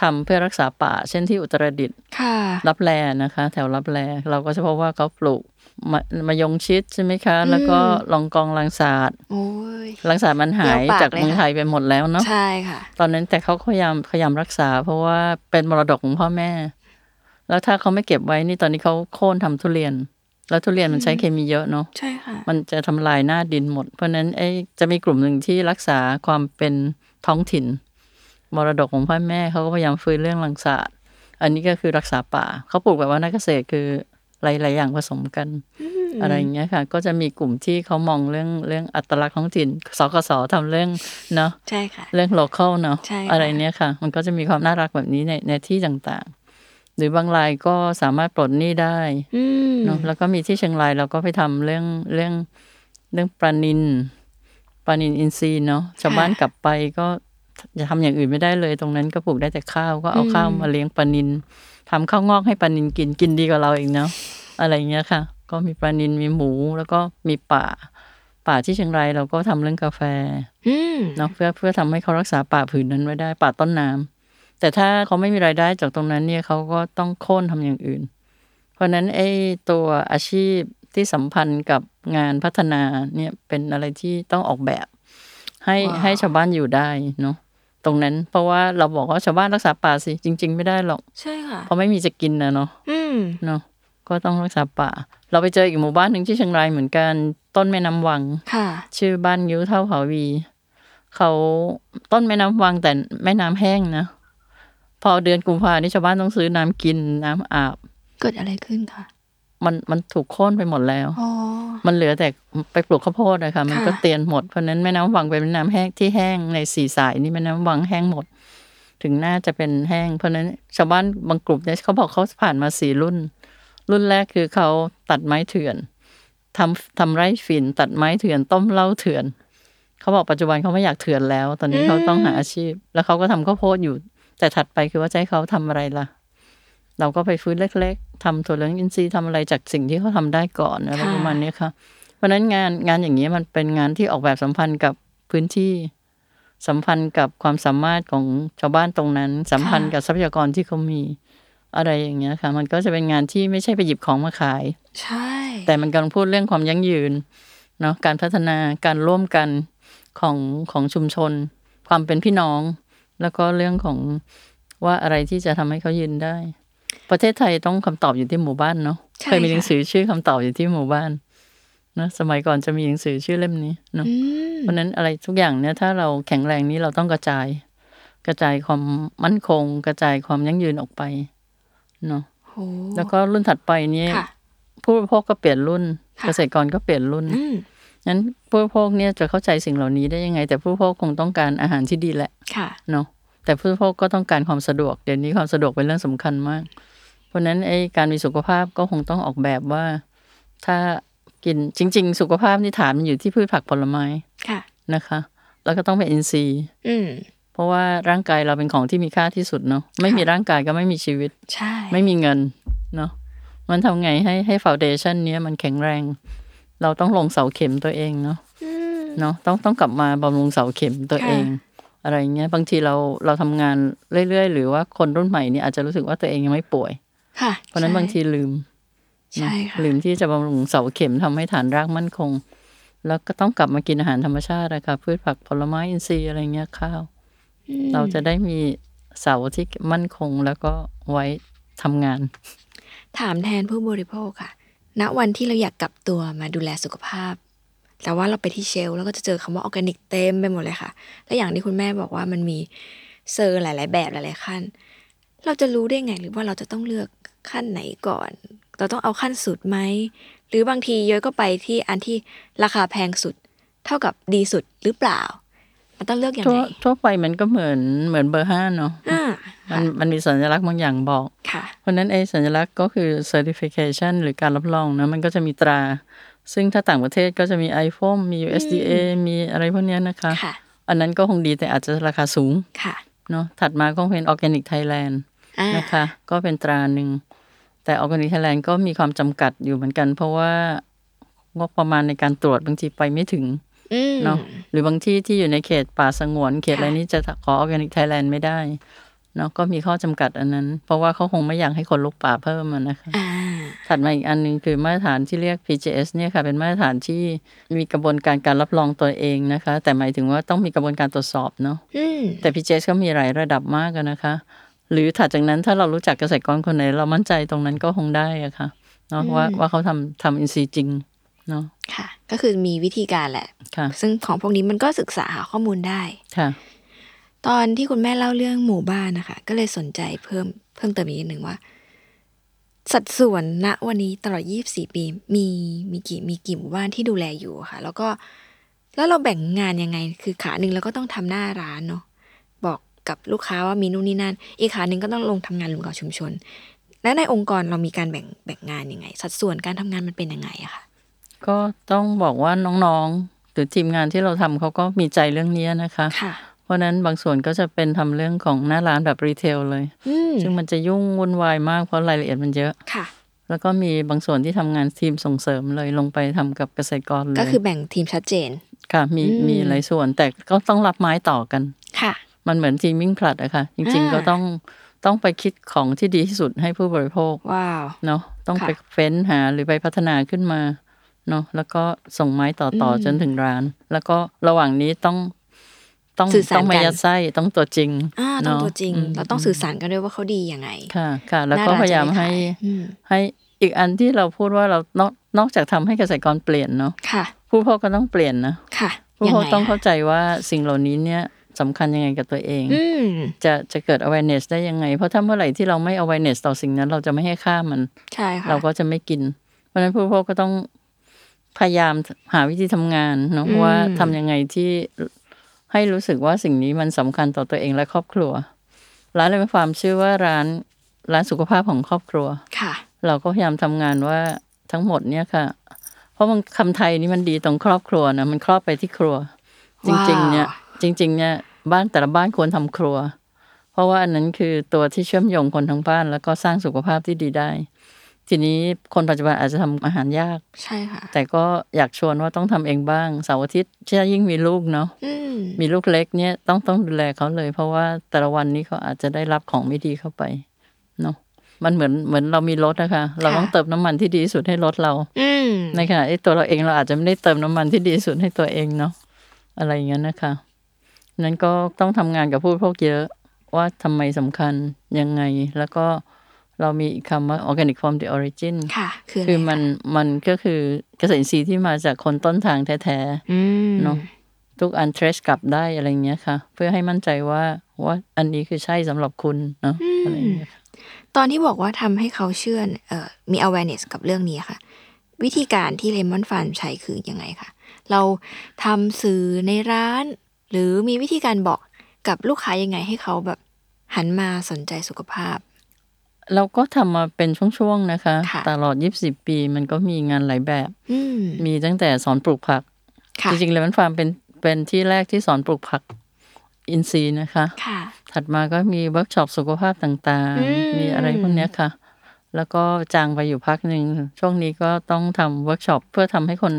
ทำเพื่อรักษาป่า เช่นที่อุตรดิตถ์ค่ะรับแลนะคะ แถวรับแลเราก็จะพบว่าเขาปลูก มะมายงชิดใช่ไหมคะ แล้วก็ลองกองลังสาดโอ้ยลังสาดมันหายเปรี้ยวปากจากเลยเมืองค่ะไทยไปหมดแล้วเนาะใช่ค่ะ ตอนนั้นแต่เขาพยายามพยายามรักษา เพราะว่าเป็นมรดกของพ่อแม่ แล้วถ้าเขาไม่เก็บไว้นี่ตอนนี้เขาโค่นทำทุเรียน แล้วทุเรียนมันใช้เคมีเยอะเนาะใช่ค่ะ มันจะทำลายหน้าดินหมด เพราะฉะนั้นไอ้จะมีกลุ่มหนึ่งที่รักษาความเป็นท้องถิ่น มรดกของพ่อแม่เขาก็พยายามฟื้นเรื่องลังสาดอันนี้ก็คือรักษาป่าเขาปลูกแบบว่านักเกษตรคือ หลาย ๆ อย่างผสมกัน อะไรอย่างเงี้ยค่ะ ก็จะมีกลุ่มที่เขามองเรื่องเรื่องอัตลักษณ์ท้องถิ่นสกสทำเรื่องเนาะใช่ค่ะ เรื่อง local เนาะใช่ค่ะอะไรเนี้ยค่ะ มันก็จะมีความน่ารักแบบนี้ในในที่ต่างๆ หรือบางรายก็สามารถปลดหนี้ได้อืมเนาะแล้วก็มีที่เชียงรายเราก็ไปทำเรื่องเรื่องเรื่องปลานินปลานินอินทรีย์เนาะชาวบ้านกลับไปก็จะทำอย่างอื่นไม่ได้เลย ตรงนั้นก็ปลูกได้แต่ข้าวก็เอาข้าวมาเลี้ยงปลานินทำข้าวงอกให้ปลานินกินกินดีกว่าเราเองเนาะ อะไรเงี้ยค่ะ ก็มีปลานินมีหมู แล้วก็มีป่า ป่าที่เชียงรายเราก็ทำเรื่องกาแฟอืมเนาะเพื่อเพื่อทำให้เขารักษาป่าผืนนั้นไว้ได้ ป่าต้นน้ำแต่ถ้าเขาไม่มีรายได้จากตรงนั้นเนี่ยเขาก็ต้องโค่นทำอย่างอื่น เพราะฉะนั้นไอ้ตัวอาชีพที่สัมพันธ์กับงานพัฒนาเนี่ยเป็นอะไรที่ต้องออกแบบ ให้ว้าวให้ชาวบ้านอยู่ได้เนาะตรงนั้น เพราะว่าเราบอกว่าชาวบ้านรักษาป่าสิจริง ๆ ไม่ได้หรอก ใช่ค่ะเพราะไม่มีจะกินนะเนาะอืมเนาะ ก็ต้องรักษาป่า เราไปเจออีกหมู่บ้านหนึ่งที่เชียงรายเหมือนกันต้นแม่น้ำวังค่ะชื่อบ้านยิ้วเท่าเผาวีเขาต้นแม่น้ำวังแต่แม่น้ำแห้งนะพอเดือนกุมภานี่ชาวบ้านต้องซื้อน้ำกินน้ำอาบ เกิดอะไรขึ้นคะมันมันถูกโค่นไปหมดแล้วอ๋อมันเหลือแต่ไปปลูกข้าวโพดนะคะมันก็ค่ะเตียนหมดเพราะฉะนั้นแม่น้ำวังเป็นแม่น้ำแห้งที่แห้งในสี่สายนี่แม่น้ำวังแห้งหมด ถึงน่าจะเป็นแห้ง เพราะฉะนั้นชาวบ้านบางกลุ่มเนี่ยเขาบอกเขาผ่านมาสี่รุ่น รุ่นแรกคือเขาตัดไม้เถื่อนทำทำไร่ฝิ่นตัดไม้เถื่อนต้มเหล้าเถื่อน เขาบอกปัจจุบันเขาไม่อยากเถื่อนแล้ว ตอนนี้เขาต้องหาอาชีพ แล้วเขาก็ทำข้าวโพดอยู่ แต่ถัดไปคือว่าจะให้เขาทำอะไรล่ะ เราก็ไปฟื้นเล็ก ๆทำถั่วเหลืองอินทรีย์ทำอะไรจากสิ่งที่เขาทำได้ก่อนอะไรประมาณนี้ค่ะ เพราะนั้นงานงานอย่างนี้มันเป็นงานที่ออกแบบสัมพันธ์กับพื้นที่สัมพันธ์กับความสามารถของชาวบ้านตรงนั้น สัมพันธ์กับทรัพยากรที่เขามี อะไรอย่างเงี้ยค่ะ มันก็จะเป็นงานที่ไม่ใช่ไปหยิบของมาขาย ใช่ แต่มันกำลังพูดเรื่องความยั่งยืนเนาะการพัฒนาการร่วมกันของของชุมชน ความเป็นพี่น้อง แล้วก็เรื่องของว่าอะไรที่จะทำให้เขายืนได้ ประเทศไทยต้องคำตอบอยู่ที่หมู่บ้านเนาะเคยมีหนังสือชื่อคำตอบอยู่ที่หมู่บ้านเนอะสมัยก่อนจะมีหนังสือชื่อเล่มนี้เนาะอืมเพราะฉะนั้นอะไรทุกอย่างเนี่ยถ้าเราแข็งแรงนี้เราต้องกระจาย กระจายความมั่นคง กระจายความยั่งยืนออกไป เนาะโหแล้วก็รุ่นถัดไปนี้ค่ะผู้บริโภคก็เปลี่ยนรุ่นค่ะเกษตรกรก็เปลี่ยนรุ่นอืมงั้นผู้บริโภคเนี่ยจะเข้าใจสิ่งเหล่านี้ได้ยังไง แต่ผู้บริโภคคงต้องการอาหารที่ดีแหละค่ะเนาะแต่ผู้บริโภคก็ต้องการความสะดวกเดี๋ยวนี้ความสะดวกเป็นเรื่องสำคัญมาก เพราะฉะนั้นไอ้การมีสุขภาพก็คงต้องออกแบบว่า ถ้ากินจริง ๆ สุขภาพนี่ฐานมันอยู่ที่พืชผักผลไม้ค่ะนะคะ แล้วก็ต้องเป็นอินทรีย์อืม เพราะว่าร่างกายเราเป็นของที่มีค่าที่สุดเนาะไม่มีร่างกายก็ไม่มีชีวิต ใช่ ไม่มีเงินเนาะมันทำไงให้ให้ฟาวเดชันเนี้ยมันแข็งแรง เราต้องลงเสาเข็มตัวเองเนาะอืมเนาะต้องต้องกลับมาบำรุงเสาเข็มตัวค่ะเอง อะไรเงี้ยบางทีเราเราทำงานเรื่อยๆ หรือว่าคนรุ่นใหม่เนี่ยอาจจะรู้สึกว่าตัวเองยังไม่ป่วยค่ะเพราะฉะนั้นใช่บางทีลืมใช่เนาะค่ะลืมที่จะบำรุงเสาเข็มทำให้ฐานรากมั่นคง แล้วก็ต้องกลับมากินอาหารธรรมชาตินะคะพืชผักผลไม้อินทรีย์อะไรเงี้ยข้าว เราจะได้มีเสาที่มั่นคงแล้วก็ไว้ทำงาน ถามแทนผู้บริโภคค่ะ ณวันที่เราอยากกลับตัวมาดูแลสุขภาพ แต่ว่าเราไปที่ shelf แล้วก็จะเจอคำว่าออร์แกนิกเต็มไปหมดเลยค่ะ และอย่างที่คุณแม่บอกว่ามันมี cert หลาย ๆ แบบหลาย ๆ ขั้น เราจะรู้ได้ไงหรือว่าเราจะต้องเลือกขั้นไหนก่อน เราต้องเอาขั้นสุดไหม หรือบางทีย้อยก็ไปที่อันที่ราคาแพงสุด เท่ากับดีสุดหรือเปล่า มันต้องเลือกยังทั่วไงทั่วไปมันก็เหมือนเหมือนเบอร์ห้าเนาะอ่ามันมันมีสัญลักษณ์บางอย่างบอกค่ะเพราะฉะนั้นไอ้สัญลักษณ์ก็คือ certification หรือการรับรองนะมันก็จะมีตรา ซึ่งถ้าต่างประเทศก็จะมี iPhone มี USDA มีอะไรพวกเนี้ยนะคะค่ะอันนั้นก็คงดีแต่อาจจะราคาสูงค่ะเนาะถัดมาก็เป็น Organic Thailand อ่านะคะ ก็เป็นตราหนึ่ง แต่ Organic Thailand ก็มีความจำกัดอยู่เหมือนกัน เพราะว่างบประมาณในการตรวจบางทีไปไม่ถึงอืม เนาะหรือบางที่ที่อยู่ในเขตป่าสงวน เขตค่ะอะไรนี้จะขอ Organic Thailand ไม่ได้เนาะก็มีข้อจำกัดอันนั้น เพราะว่าเขาคงไม่อยากให้คนรุกป่าเพิ่มอะนะคะอ่าถัดมาอีกอันหนึงคือมาตรฐานที่เรียก PGS เนี่ยค่ะ เป็นมาตรฐานที่มีกระบวนการการรับรองตัวเองนะคะ แต่หมายถึงว่าต้องมีกระบวนการตรวจสอบเนาะอืมแต่ PGS ก็มีหลายระดับมากอะนะคะ หรือถัดจากนั้นถ้าเรารู้จักเกษตรกรคนไหน เรามั่นใจตรงนั้นก็คงได้อะค่ะเนาะว่าว่าเขาทำทำอินทรีย์จริง เนาะค่ะ ก็คือมีวิธีการแหละค่ะซึ่งของพวกนี้มันก็ศึกษาหาข้อมูลได้ค่ะ ตอนที่คุณแม่เล่าเรื่องหมู่บ้านนะคะ ก็เลยสนใจเพิ่มเพิ่มเติมอีกนิดหนึ่งว่า สัดส่วนณวันนี้ตลอด24ปี มีมีกี่มีกี่หมู่บ้านที่ดูแลอยู่อะค่ะ แล้วก็แล้วเราแบ่งงานยังไง คือขาหนึ่งเราก็ต้องทำหน้าร้านเนาะบอกกับลูกค้าว่ามีนู่นนี่นั่น อีกขาหนึ่งก็ต้องลงทำงานรวมกับชุมชน และในองค์กรเรามีการแบ่งแบ่งงานยังไง สัดส่วนการทำงานมันเป็นยังไงอะค่ะ ก็ต้องบอกว่าน้องๆ หรือทีมงานที่เราทำเขาก็มีใจเรื่องนี้นะคะ ค่ะ เพราะฉะนั้นบางส่วนก็จะเป็นทำเรื่องของหน้าร้านแบบรีเทลเลย อืมซึ่งมันจะยุ่งวุ่นวายมากเพราะรายละเอียดมันเยอะ ค่ะ แล้วก็มีบางส่วนที่ทำงานทีมส่งเสริมเลยลงไปทำกับเกษตรกรเลยก็คือแบ่งทีมชัดเจน ค่ะ มีอืม มีหลายส่วนแต่ก็ต้องรับไม้ต่อกัน ค่ะ มันเหมือนทีมวิ่งผลัดอะค่ะ จริงอ่าๆก็ต้องต้องไปคิดของที่ดีที่สุดให้ผู้บริโภคว้าว เนาะต้องค่ะ ไปเฟ้นหาหรือไปพัฒนาขึ้นมา เนาะแล้วก็ส่งไม้ต่อต่ออืมจนถึงร้าน แล้วก็ระหว่างนี้ต้องต้องสื่อสารต้องไม่กันยัดไส้ต้องตัวจริงอ่าต้องเนาะตัวจริงมเราต้องสื่อสารกันด้วยว่าเขาดียังไงค่ะค่ะ แล้วก็น่พยายามจะได้ให้ขอืมให้อีกอันที่เราพูดว่าเรานอกนอกจากทำให้เกษตรกรเปลี่ยนเนาะค่ะ ผู้บริโภคก็ต้องเปลี่ยนนะค่ะ ผู้บริโภคยัไต้องเข้าคะใจว่าสิ่งเหล่านี้เนี่ยสำคัญยังไงกับตัวเองอืมจะจะเกิด awareness ได้ยังไง เพราะถ้าเมื่อไหร่ที่เราไม่ awareness ต่อสิ่งนั้น เราจะไม่ให้ค่ามัน ใช่ค่ะเราก็จะไม่กินราะฉะนั้นผู้บริโภคก็ต้อง พยายามหาวิธีทำงานเนาะว่าทำยังไงที่ให้รู้สึกว่าสิ่งนี้มันสำคัญต่อตัวเองและครอบครัว ร้านเลยเป็นความชื่อว่าร้านร้านสุขภาพของครอบครัวค่ะ เราก็พยายามทำงานว่าทั้งหมดเนี่ยค่ะ เพราะมันคำไทยนี่มันดีตรงครอบครัวนะมันครอบไปที่ครัว จริง ๆ เนี่ย จริง ๆ เนี่ย บ้านแต่ละบ้านควรทำครัว เพราะว่าอันนั้นคือตัวที่เชื่อมโยงคนทั้งบ้าน แล้วก็สร้างสุขภาพที่ดีได้ ทีนี้คนปัจจุบันอาจจะทำอาหารยาก ใช่ค่ะ แต่ก็อยากชวนว่าต้องทำเองบ้างเสาร์อาทิตย์ถ้ายิ่งมีลูกเนาะอืมมีลูกเล็กเนี่ยต้องต้องดูแลเขาเลย เพราะว่าแต่ละวันนี้เขาอาจจะได้รับของไม่ดีเข้าไปเนาะมันเหมือนเหมือนเรามีรถนะคะ เราต้องเติมน้ำมันที่ดีที่สุดให้รถเราอืมในขณะที่ตัวเราเองเราอาจจะไม่ได้เติมน้ำมันที่ดีที่สุดให้ตัวเองเนาะอะไรอย่างเงี้ยนะคะ นั้นก็ต้องทำงานกับผู้บริโภคเยอะว่าทำไมสำคัญยังไงแล้วก็ เรามีอีกคำว่า organic from the origin ค่ะ คืออะไรคือมันมันก็คือเกษตรอินทรีย์ที่มาจากคนต้นทางแท้อืมๆเนาะทุกอัน trace กลับได้อะไรเงี้ยค่ะ เพื่อให้มั่นใจว่าว่าอันนี้คือใช่สำหรับคุณเนาะอะไรเงี้ยค่ะตอนที่บอกว่าทำให้เขาเชื่อเอ่อมี awareness กับเรื่องนี้ค่ะ วิธีการที่เลมอนฟันใช้คือยังไงคะเราทำสื่อในร้าน หรือมีวิธีการบอกกับลูกค้ายังไงให้เขาแบบหันมาสนใจสุขภาพ เราก็ทำมาเป็นช่วงๆนะคะ ค่ะตลอด 20 ปีมันก็มีงานหลายแบบ อืม มีตั้งแต่สอนปลูกผัก ค่ะ จริงๆเลย Lemon Farm เป็นเป็นที่แรกที่สอนปลูกผักอินทรีย์นะคะ ค่ะ ถัดมาก็มีเวิร์กช็อปสุขภาพต่างอืม ๆ มีอะไรพวกเนี้ยค่ะ แล้วก็จางไปอยู่พักหนึ่ง ช่วงนี้ก็ต้องทำเวิร์กช็อปเพื่อทำให้คน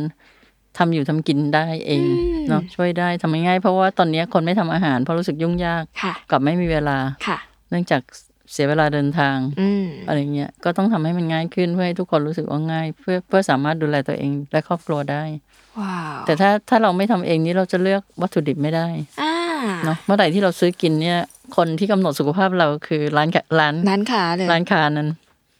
ทำอยู่ทำกินได้เองเนาะช่วยได้ทำง่ายๆเพราะว่าตอนนี้คนไม่ทำอาหารเพราะรู้สึกยุ่งยากค่ะ กับไม่มีเวลา ค่ะ เนื่องจาก เสียเวลาเดินทางอืมอะไรเงี้ยก็ต้องทำให้มันง่ายขึ้นเพื่อให้ทุกคนรู้สึกว่าง่าย เพื่อเพื่อสามารถดูแลตัวเองและครอบครัวได้ว้าวแต่ถ้าถ้าเราไม่ทำเองนี้เราจะเลือกวัตถุดิบไม่ได้อ่าเนาะเมื่อไหร่ที่เราซื้อกินเนี่ย คนที่กำหนดสุขภาพเราคือร้านขร้านร้านค้าเลยร้านค้านั้น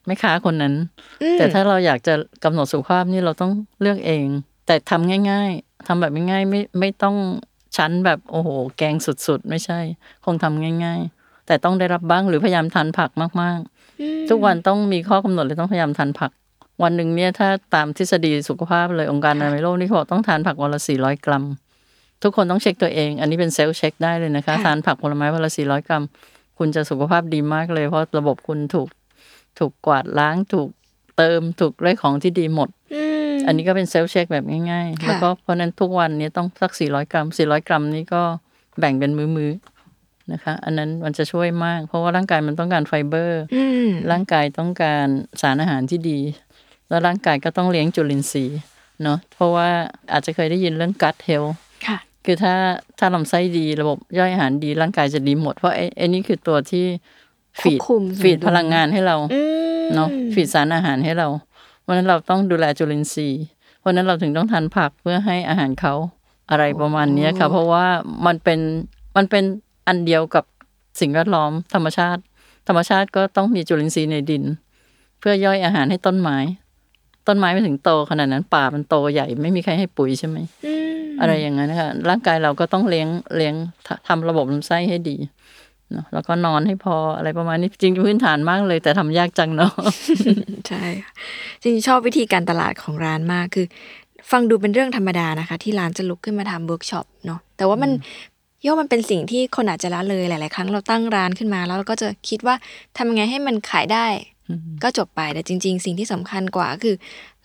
ไม่ค้าคนนั้นอืมแต่ถ้าเราอยากจะกำหนดสุขภาพนี่เราต้องเลือกเอง แต่ทำง่าย ๆทำแบบง่ายๆไม่ไม่ต้องชั้นแบบโอ้โห แกงสุดๆ ไม่ใช่ คงทำง่าย ๆ แต่ต้องได้รับบ้างหรือพยายามทานผักมากๆ ทุกวันต้องมีข้อกำหนดเลยต้องพยายามทานผัก วันหนึ่งเนี่ยถ้าตามทฤษฎีสุขภาพเลยองค์การอนามัยโลกนี่เขาบอกต้องทานผักวันละสี่ร้อยกรัม ทุกคนต้องเช็คตัวเอง อันนี้เป็นเซลล์เช็คได้เลยนะคะ ทานผักผลไม้วันละสี่ร้อยกรัม คุณจะสุขภาพดีมากเลย เพราะระบบคุณถูกถูกกวาดล้างถูกเติมถูกได้ของที่ดีหมดอืมอันนี้ก็เป็นเซลล์เช็คแบบง่ายๆค่ะแล้วก็เพราะฉะนั้นทุกวันนี้ต้องสัก 400 กรัม 400 กรัมนี้ก็แบ่งเป็นมื้อๆ นะคะ อันนั้นมันจะช่วยมาก เพราะว่าร่างกายมันต้องการไฟเบอร์อืมร่างกายต้องการสารอาหารที่ดี แล้วร่างกายก็ต้องเลี้ยงจุลินทรีย์เนาะเพราะว่าอาจจะเคยได้ยินเรื่อง gut health ค่ะคือถ้าถ้าลำไส้ดีระบบย่อยอาหารดีร่างกายจะดีหมด เพราะไอ้ไอ้นี่คือตัวที่ฟีดควบคุมฟีดสมดุลพลังงานให้เราอืมเนาะฟีดสารอาหารให้เราเพราะฉะนั้นเราต้องดูแลจุลินทรีย์เพราะฉะนั้นเราถึงต้องทานผักเพื่อให้อาหารเขาอะไรประมาณเนี้ยค่ะ เพราะว่ามันเป็นมันเป็น อันเดียวกับสิ่งแวดล้อมธรรมชาติ ธรรมชาติก็ต้องมีจุลินทรีย์ในดิน เพื่อย่อยอาหารให้ต้นไม้ ต้นไม้ไม่ถึงโตขนาดนั้น ป่ามันโตใหญ่ไม่มีใครให้ปุ๋ยใช่ไหมอืมอะไรอย่างนั้นนะคะร่างกายเราก็ต้องเลี้ยงเลี้ยงททำระบบลำไส้ให้ดีเนอะแล้วก็นอนให้พออะไรประมาณนี้จริงๆพื้นฐานมากเลยแต่ทำยากจังเนาะใช่ค่ะจริงๆชอบวิธีการตลาดของร้านมากคือ ฟังดูเป็นเรื่องธรรมดานะคะ ที่ร้านจะลุกขึ้นมาทำเวิร์กช็อปเนาะแต่ว่ามัน ย่อมมันเป็นสิ่งที่คนอาจจะละเลยหลาย ๆ ครั้งเราตั้งร้านขึ้นมาแล้วเราก็จะคิดว่าทำยังไงให้มันขายได้ ก็จบไปแต่จริง ๆ สิ่งที่สำคัญกว่าคือ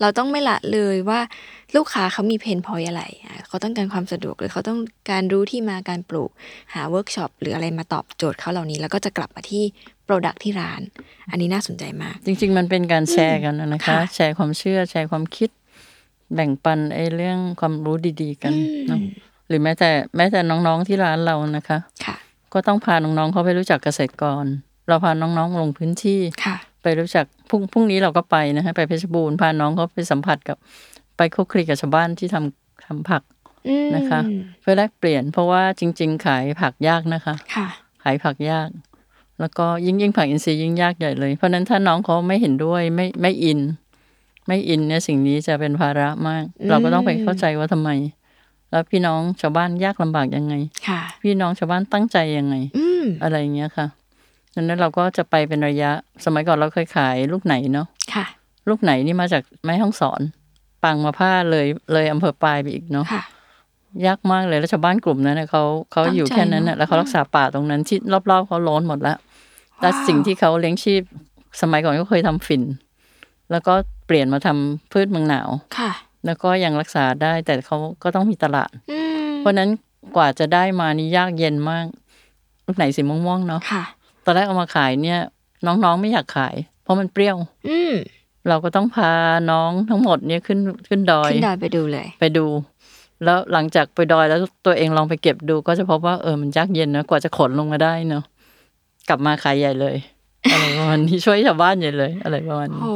เราต้องไม่ละเลยว่าลูกค้าเขามี pain point อะไรอะเขาต้องการความสะดวกหรือเขาต้องการรู้ที่มาการปลูกหาเวิร์กช็อปหรืออะไรมาตอบโจทย์เขาเหล่านี้ แล้วก็จะกลับมาที่ product ที่ร้าน อันนี้น่าสนใจมาก จริง ๆ มันเป็นการแชร์กันนะนะคะค่ะแชร์ความเชื่อแชร์ความคิด แบ่งปันไอ้เรื่องความรู้ดี ๆ กันเนาะห รือแม้แต่แม้แต่น้องๆที่ร้านเรานะคะค่ะ ก็ต้องพาน้องๆเขาไปรู้จักเกษตรกร เราพาน้องๆลงพื้นที่ค่ะ ไปรู้จักพรุ่งพรุ่งนี้เราก็ไปนะฮะไปเพชรบูรณ์พาน้องเขาไปสัมผัสกับ ไปคลุกคลีกับชาวบ้านที่ทำทำผักอืมนะคะ เพื่อแลกเปลี่ยนเพราะว่าจริง ๆ ขายผักยากนะคะค่ะ ขายผักยาก แล้วก็ยิ่งยิ่งผักอินทรีย์ยิ่งยากใหญ่เลย เพราะฉะนั้นถ้าน้องเขาไม่เห็นด้วยไม่ไม่อิน ไม่อินเนี่ยสิ่งนี้จะเป็นภาระมาก เราก็ต้องไปเข้าใจว่าทำไม แล้วพี่น้องชาวบ้านยากลำบากยังไงค่ะพี่น้องชาวบ้านตั้งใจยังไงอืมอะไรอย่างเงี้ยค่ะดังนั้นเราก็จะไปเป็นระยะ สมัยก่อนเราเคยขายลูกไหนเนาะค่ะ ลูกไหนนี่มาจากแม่ห้องสอน ปังมาผ้าเลยเลยอำเภอปลายไปอีกเนาะค่ะยากมากเลยแล้วชาวบ้านกลุ่มนั้นเน่ะเขาเขาตั้งใจอยู่แค่นั้นเนน่ะอะแล้วเขารักษาป่าตรงนั้นที่รอบๆเขาโล้นหมดแล้วและสิ่งที่เขาเลี้ยงชีพ สมัยก่อนก็เคยทำฝิ่น แล้วก็เปลี่ยนมาทำพืชเมืองหนาวค่ะ แล้วก็ยังรักษาได้แต่เขาก็ต้องมีตลาดอืมเพราะฉะนั้นกว่าจะได้มานี่ยากเย็นมากลูกไหนสีม่วงๆเนาะค่ะตอนแรกเอามาขายเนี่ย น้องๆไม่อยากขาย เพราะมันเปรี้ยว อืมเราก็ต้องพาน้องทั้งหมดเนี่ยขึ้นขึ้นดอยขึ้นดอยไปดูเลย ไปดู แล้วหลังจากไปดอยแล้วตัวเองลองไปเก็บดู ก็จะพบว่าเออมันยากเย็นนะกว่าจะขนลงมาได้เนาะกลับมาขายใหญ่เลยอะไรประมาณนี้ช่วยชาวบ้านใหญ่เลย อะไรประมาณนี้โอ้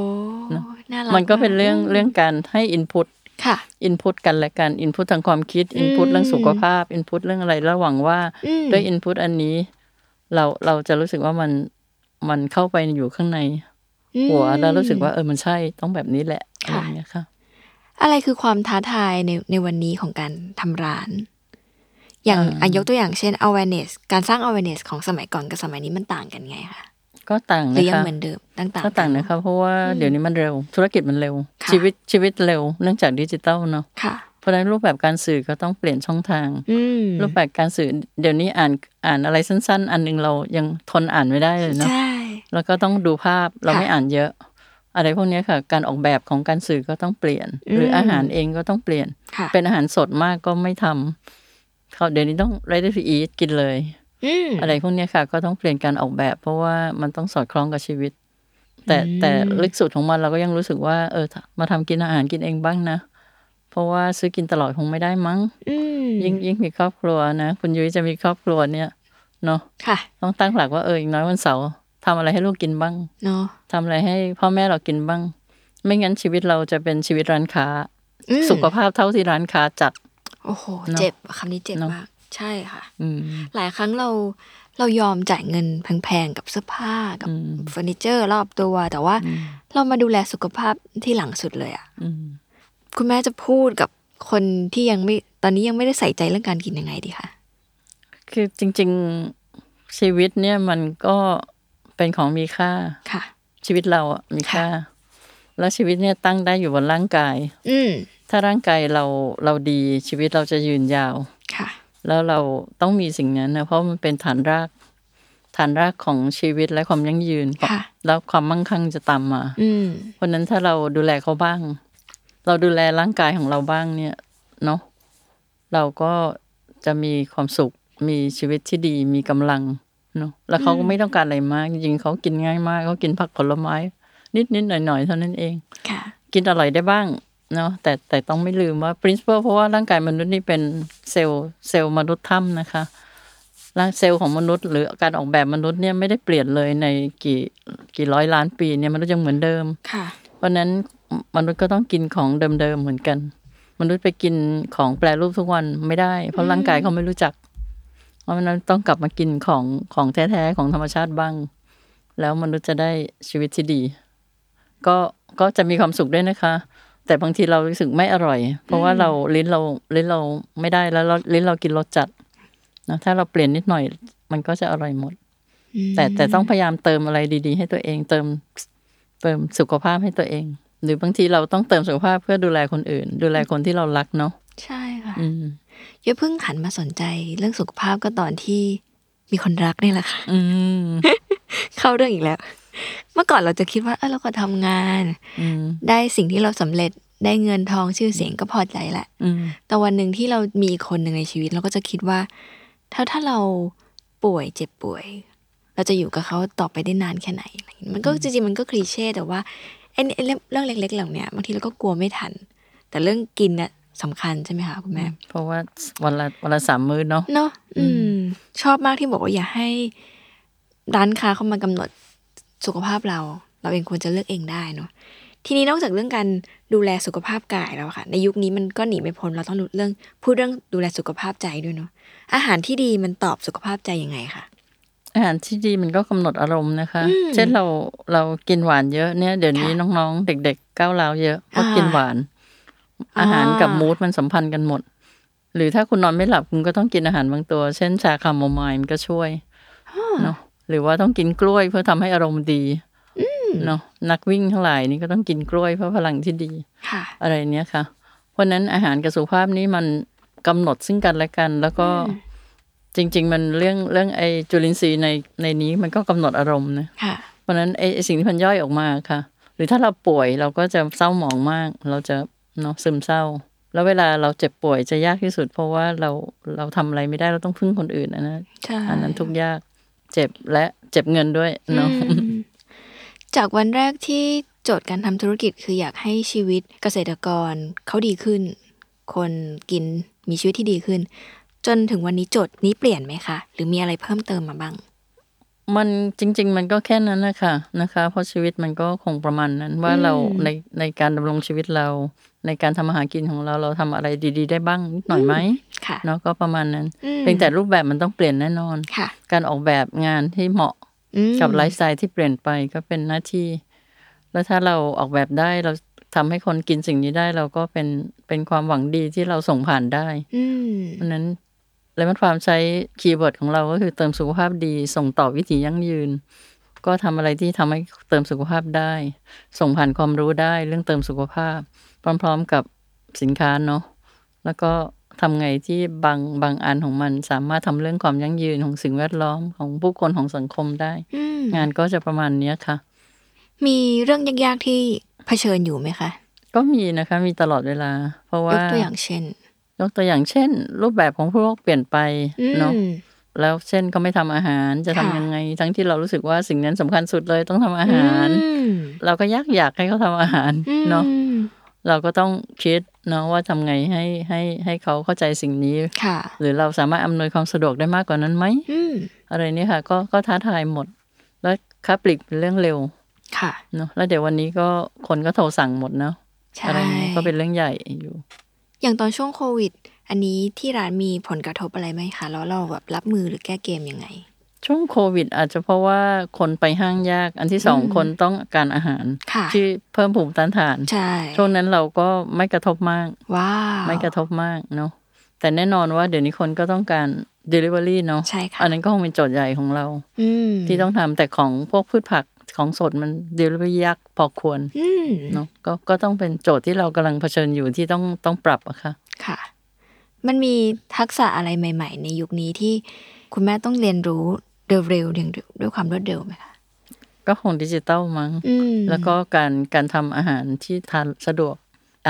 น่ารักมันก็เป็นเรื่องมากเรื่องการให้อินพุต ค่ะอินพุตกันและกันอินพุตทางความคิดอินพุตอืมเรื่องสุขภาพอินพุตเรื่องอะไรแล้วหวังว่าอืมด้วยอินพุตอันนี้ เราเราจะรู้สึกว่ามันมันเข้าไปอยู่ข้างใน หัวแล้วรู้สึกว่าเออมันใช่ต้องแบบนี้แหละอะไรอย่างเงี้ยค่ะ อะไรคือความท้าทายในในวันนี้ของการทำร้าน อย่างอ่าอะยกตัวอย่างเช่น awareness การสร้าง awareness ของสมัยก่อนกับสมัยนี้มันต่างกันไงคะ ก็ต่างหรืนะอยังคะเหมือนเดิมต่างๆก็ต่างกันะคะเพราะว่าเดี๋ยวนี้มันเร็ว ธุรกิจมันเร็วค่ะชีวิตชีวิตเร็ว เนื่องจากดิจิตอลเนาะค่ะเพราะฉะนั้นรูปแบบการสื่อก็ต้องเปลี่ยนช่องทางอืมรูปแบบการสื่อ เดี๋ยวนี้อ่านอ่านอะไรสั้น ๆ อันหนึงเรายังทนอ่านไม่ได้เลยเนาะใช่แล้วก็ต้องดูภาพเราค่ะไม่อ่านเยอะ อะไรพวกเนี้ยค่ะ การออกแบบของการสื่อก็ต้องเปลี่ยน หรืออาหารเองก็ต้องเปลี่ยนค่ะเป็นอาหารสดมากก็ไม่ทำเขาเดี๋ยวนี้ต้อง ready to eat กินเลย อืมอะไรพวกเนี้ยค่ะ ก็ต้องเปลี่ยนการออกแบบ เพราะว่ามันต้องสอดคล้องกับชีวิต แต่แต่ลึกสุดของมันเราก็ยังรู้สึกว่าเออ มาทำกินอาหารกินเองบ้างนะ เพราะว่าซื้อกินตลอดคงไม่ได้มั้งอืมยิ่งยิ่งมีครอบครัวนะ คุณยุ้ยจะมีครอบครัวเนี่ยเนาะค่ะต้องตั้งหลักว่าเอออีกน้อยวันเสาร์ทำอะไรให้ลูกกินบ้างเนาะทำอะไรให้พ่อแม่เรากินบ้าง ไม่งั้นชีวิตเราจะเป็นชีวิตร้านค้าอืมสุขภาพเท่าที่ร้านค้าจัด โอ้โหเนอะเจ็บคำนี้เจ็บเนอะมาก ใช่ค่ะอืมหลายครั้งเราเรายอมจ่ายเงินแพงๆกับเสื้อผ้ากับอืมเฟอร์นิเจอร์รอบตัว แต่ว่าเรามาดูแลสุขภาพที่หลังสุดเลยอะอืมคุณแม่จะพูดกับคนที่ยังไม่ตอนนี้ยังไม่ได้ใส่ใจเรื่องการกินยังไงดีคะคือจริง ๆชีวิตเนี่ยมันก็เป็นของมีค่าค่ะ ชีวิตเราอะมีค่า แล้วชีวิตเนี่ยตั้งได้อยู่บนร่างกาย อืมถ้าร่างกายเราเราดีชีวิตเราจะยืนยาวค่ะ แล้วเราต้องมีสิ่งนั้นนะเพราะมันเป็นฐานราก ฐานรากของชีวิตและความยั่งยืนค่ะแล้วความมั่งคั่งจะตามมาอืมเพราะฉะนั้นถ้าเราดูแลเขาบ้าง เราดูแลร่างกายของเราบ้างเนี่ยเนาะเราก็จะมีความสุขมีชีวิตที่ดีมีกำลังเนาะแล้วเขาก็ไม่ต้องการอะไรมากจริงๆเขากินง่ายมากเขากินผักผลไม้ นิดๆหน่อยๆเท่านั้นเองค่ะกินอร่อยได้บ้าง เนาะแต่แต่ต้องไม่ลืมว่า principle เพราะว่าร่างกายมนุษย์นี่เป็นเซลล์เซลล์มนุษย์ถ้ำนะคะร่างเซลล์ของมนุษย์หรือการออกแบบมนุษย์เนี่ยไม่ได้เปลี่ยนเลยในกี่กี่ร้อยล้านปีเนี่ยมนุษย์ยังเหมือนเดิมค่ะ เพราะฉะนั้นมนุษย์ก็ต้องกินของเดิมๆเหมือนกัน มนุษย์ไปกินของแปรรูปทุกวันไม่ได้ เพราะร่างกายเขาไม่รู้จัก เพราะฉะนั้นต้องกลับมากินของของแท้ๆของธรรมชาติบ้าง แล้วมนุษย์จะได้ชีวิตที่ดี ก็ก็จะมีความสุขด้วยนะคะ แต่บางทีเรารู้สึกไม่อร่อย เพราะว่าเราลิ้นเราลิ้นเราไม่ได้แล้วเราลิ้นเรากินรสจัดนะถ้าเราเปลี่ยนนิดหน่อย มันก็จะอร่อยหมด แต่แต่ต้องพยายามเติมอะไรดี ๆ ให้ตัวเองเติมเติมสุขภาพให้ตัวเอง หรือบางทีเราต้องเติมสุขภาพเพื่อดูแลคนอื่น ดูแลคนที่เรารักเนาะใช่ค่ะอืมเยอะเพิ่งหันมาสนใจเรื่องสุขภาพก็ตอนที่มีคนรักนี่แหละค่ะอืมเข้าเรื่องอีกแล้ว เมื่อก่อนเราจะคิดว่าเออเราก็ทำงานอืมได้สิ่งที่เราสำเร็จได้เงินทองชื่อเสียงก็พอใจแหละอืมแต่วันหนึ่งที่เรามีอีกคนหนึ่งในชีวิต เราก็จะคิดว่า ถ้าถ้าเราป่วยเจ็บป่วย เราจะอยู่กับเขาต่อไปได้นานแค่ไหนอะไรอย่างเงี้ยมันก็จริงๆมันก็คลีเช่แต่ว่าไอ้ไอ้เรื่องเรื่องเล็กๆเหล่าเนี้ยบางทีเราก็กลัวไม่ทัน แต่เรื่องกินน่ะสำคัญใช่ไหมคะคุณแม่ เพราะว่าวันละวันละสามมื้อเนาะเนาะอืม ชอบมากที่บอกว่าอย่าให้ร้านค้าเข้ามากำหนด สุขภาพเรา เราเองควรจะเลือกเองได้เนาะทีนี้นอกจากเรื่องการดูแลสุขภาพกายแล้วอะค่ะ ในยุคนี้มันก็หนีไม่พ้นเราต้องรู้เรื่องพูดเรื่องดูแลสุขภาพใจด้วยเนาะอาหารที่ดีมันตอบสุขภาพใจยังไงคะอาหารที่ดีมันก็กำหนดอารมณ์นะคะอืมเช่นเราเรากินหวานเยอะเนี่ยเดี๋ยวนี้ค่ะน้องๆ เด็กๆก้าวร้าวเยอะเพราะอ่ากินหวานอ่าอาหารกับมูดมันสัมพันธ์กันหมด หรือถ้าคุณนอนไม่หลับคุณก็ต้องกินอาหารบางตัว เช่นชาคาโมไมล์มันก็ช่วยเนาะ หรือว่าต้องกินกล้วยเพื่อทำให้อารมณ์ดีเนาะนักวิ่งทั้งหลายนี่ก็ต้องกินกล้วยเพราะพลังที่ดีค่ะอะไรเนี้ยค่ะ เพราะฉะนั้นอาหารกับสุขภาพนี้มันกำหนดซึ่งกันและกัน แล้วก็จริง ๆ มันเรื่องเรื่องไอจุลินทรีย์ในในนี้มันก็กำหนดอารมณ์นะค่ะเพราะฉะนั้นไอไอ้สิ่งที่มันย่อยออกมาค่ะ หรือถ้าเราป่วยเราก็จะเศร้าหมองมาก เราจะเนาะซึมเศร้า แล้วเวลาเราเจ็บป่วยจะยากที่สุด เพราะว่าเราเราทำอะไรไม่ได้เราต้องพึ่งคนอื่นอันนั้นใช่อันนั้นทุกยาก เจ็บและเจ็บเงินด้วยเนาะอืมจากวันแรกที่โจทย์การทำธุรกิจคืออยากให้ชีวิตเกษตรกรเขาดีขึ้น คนกินมีชีวิตที่ดีขึ้น จนถึงวันนี้โจทย์นี้เปลี่ยนไหมคะ หรือมีอะไรเพิ่มเติมมาบ้าง มันจริง ๆ มันก็แค่นั้นนะคะนะคะ เพราะชีวิตมันก็คงประมาณนั้นว่าเราในในการดำรงชีวิตเรา ในการทำอาหารกินของเราเราทำอะไรดี ๆ ได้บ้างนิดหน่อยไหมค่ะเนาะก็ประมาณนั้นอืมเพียงแต่รูปแบบมันต้องเปลี่ยนแน่นอน ค่ะ การออกแบบงานที่เหมาะอืมกับไลฟ์สไตล์ที่เปลี่ยนไปก็เป็นหน้าที่ แล้วถ้าเราออกแบบได้เราทำให้คนกินสิ่งนี้ได้เราก็เป็นเป็นความหวังดีที่เราส่งผ่านได้อืมเพราะฉะนั้น Lemon Farm ใช้ keyword ของเราก็คือเติมสุขภาพดี ส่งต่อวิถียั่งยืน ก็ทำอะไรที่ทำให้เติมสุขภาพได้ ส่งผ่านความรู้ได้เรื่องเติมสุขภาพ พร้อม ๆกับสินค้าเนาะแล้วก็ทำไงที่บางบางอันของมันสามารถทำเรื่องความยั่งยืนของสิ่งแวดล้อมของผู้คนของสังคมได้อืมงานก็จะประมาณเนี้ยค่ะ มีเรื่องยากๆที่เผชิญอยู่ไหมคะ ก็มีนะคะมีตลอดเวลา เพราะยว่ากตัวอย่างเช่น ยกตัวอย่างเช่น รูปแบบของผู้โลกเปลี่ยนไปอืมเนาะแล้วเช่นก็ไม่ทำอาหารจะทำค่ะยังไง ทั้งที่เรารู้สึกว่าสิ่งนั้นสำคัญสุดเลยต้องทำอาหารอืมเราก็ยากอยากให้เขาทำอาหารเนาะอืม เราก็ต้องคิดเนาะว่าทำไงให้ให้ให้เขาเข้าใจสิ่งนี้ค่ะ หรือเราสามารถอำนวยความสะดวกได้มากกว่านั้นไหมอืมอะไรเนี่ยค่ะ ก็ก็ท้าทายหมด แล้วค้าปลีกเป็นเรื่องเร็วค่ะเนาะแล้วเดี๋ยววันนี้ก็คนก็โทรสั่งหมดเนาะใช่อะไรนี้ก็เป็นเรื่องใหญ่อยู่ อย่างตอนช่วงโควิด อันนี้ที่ร้านมีผลกระทบอะไรไหมคะแล้วเราแบบรับมือหรือแก้เกมยังไง ช่วงโควิด อาจจะเพราะว่าคนไปห้างยาก อันที่สองอืมคนต้องการอาหารค่ะที่เพิ่มภูมิต้านทานใช่ช่วงนั้นเราก็ไม่กระทบมากว้าวไม่กระทบมากเนาะแต่แน่นอนว่าเดี๋ยวนี้คนก็ต้องการ Delivery เนาะใช่ค่ะอันนั้นก็คงเป็นโจทย์ใหญ่ของเราอืมที่ต้องทำแต่ของพวกพืชผักของสดมัน Delivery ยากพอควรอืมเนาะก็ก็ต้องเป็นโจทย์ที่เรากำลังเผชิญอยู่ที่ต้องต้องปรับอะค่ะค่ะ มันมีทักษะอะไรใหม่ ๆ ในยุคนี้ที่คุณแม่ต้องเรียนรู้ เร็วๆอย่างด้วยความรวดเร็วไหมคะก็คงดิจิตอลมั้งอืมแล้วก็การการทำอาหารที่ทานสะดวก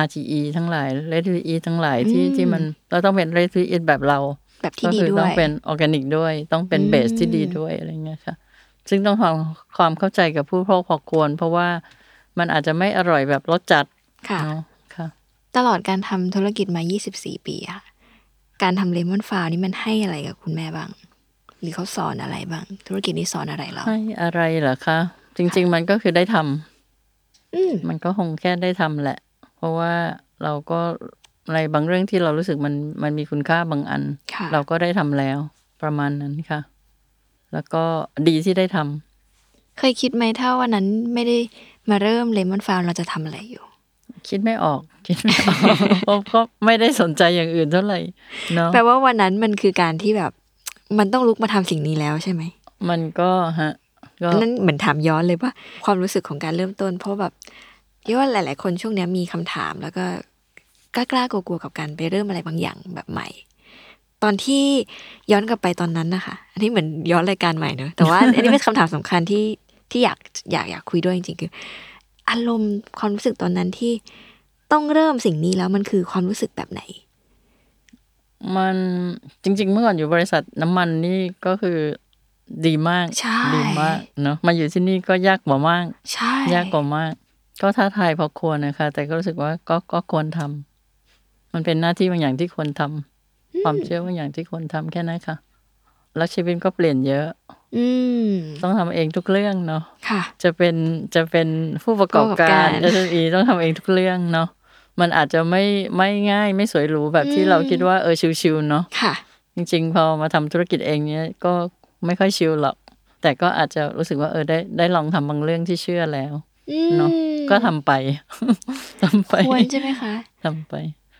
RTE ทั้งหลาย Ready to Eat ทั้งหลายที่ที่มันเราต้องเป็น Ready to Eat แบบเราแบบที่ก็ดีคือด้วต้องยเป็นออร์แกนิกด้วย ต้องเป็นอืมเบสที่ดีด้วยอะไรเงี้ยค่ะ ซึ่งต้องทำความเข้าใจกับผู้พกพอควร เพราะว่ามันอาจจะไม่อร่อยแบบรสจัดค่ะเนาะค่ะ ตลอดการทำธุรกิจมา 24 ปีอะการทำเลมอนฟาวนี่มันให้อะไรกับคุณแม่บ้าง หรือเขาสอนอะไรบ้าง ธุรกิจนี้สอนอะไรเราให้อะไรเหรอคะจริง ๆ มันก็คือได้ทำอืมมันก็คงแค่ได้ทำแหละ เพราะว่าเราก็ในบางเรื่องที่เรารู้สึกมันมันมีคุณค่าบางอันค่ะเราก็ได้ทำแล้วประมาณนั้นค่ะ แล้วก็ดีที่ได้ทำเคยคิดไหมถ้าวันนั้นไม่ได้มาเริ่มเลมอนฟาวเราจะทำอะไรอยู่ คิดไม่ออก คิดไม่ออกเพราะก็ไม่ได้สนใจอย่างอื่นเท่าไหร่เนาะแปลว่าวันนั้นมันคือการที่แบบ มันต้องลุกมาทำสิ่งนี้แล้วใช่ไหม มันก็ฮะก็อันนั้นเหมือนถามย้อนเลยว่าความรู้สึกของการเริ่มต้น เพราะแบบเรียกว่าหลาย ๆ คนช่วงเนี้ยมีคำถาม แล้วก็กล้าๆกลัวๆกับการไปเริ่มอะไรบางอย่างแบบใหม่ ตอนที่ย้อนกลับไปตอนนั้นนะคะ อันนี้เหมือนย้อนรายการใหม่เนอะแต่ว่าอันนี้เป็นคำถามสำคัญที่ที่อยากอยากอยากคุยด้วยจริงๆคือ อารมณ์ความรู้สึกตอนนั้นที่ต้องเริ่มสิ่งนี้แล้วมันคือความรู้สึกแบบไหน มันจริง ๆ เมื่อก่อนอยู่บริษัทน้ำมันนี่ก็คือดีมากใช่ดีมากเนาะมาอยู่ที่นี่ก็ยากกว่ามากใช่ยากกว่ามาก ก็ท้าทายพอควรนะคะ แต่ก็รู้สึกว่าก็ก็ควรทำมันเป็นหน้าที่บางอย่างที่ควรทำความเชื่อบางอย่างที่ควรทำแค่นั้นค่ะ แล้วชีวิตก็เปลี่ยนเยอะ อืมต้องทำเองทุกเรื่องเนาะค่ะจะเป็นจะเป็นผู้ประกอบผู้ประกอบกาการร SME ต้องทำเองทุกเรื่องเนาะ มันอาจจะไม่ไม่ง่ายไม่สวยหรูแบบที่อืมเราคิดว่าเออชิวๆเนาะค่ะ จริง ๆ พอมาทำธุรกิจเองเนี้ยก็ไม่ค่อยชิลหรอก แต่ก็อาจจะรู้สึกว่าเออได้ได้ลองทำบางเรื่องที่เชื่อแล้วอืมเนาะก็ทำไปทำไปควรใช่ไหมคะทำไป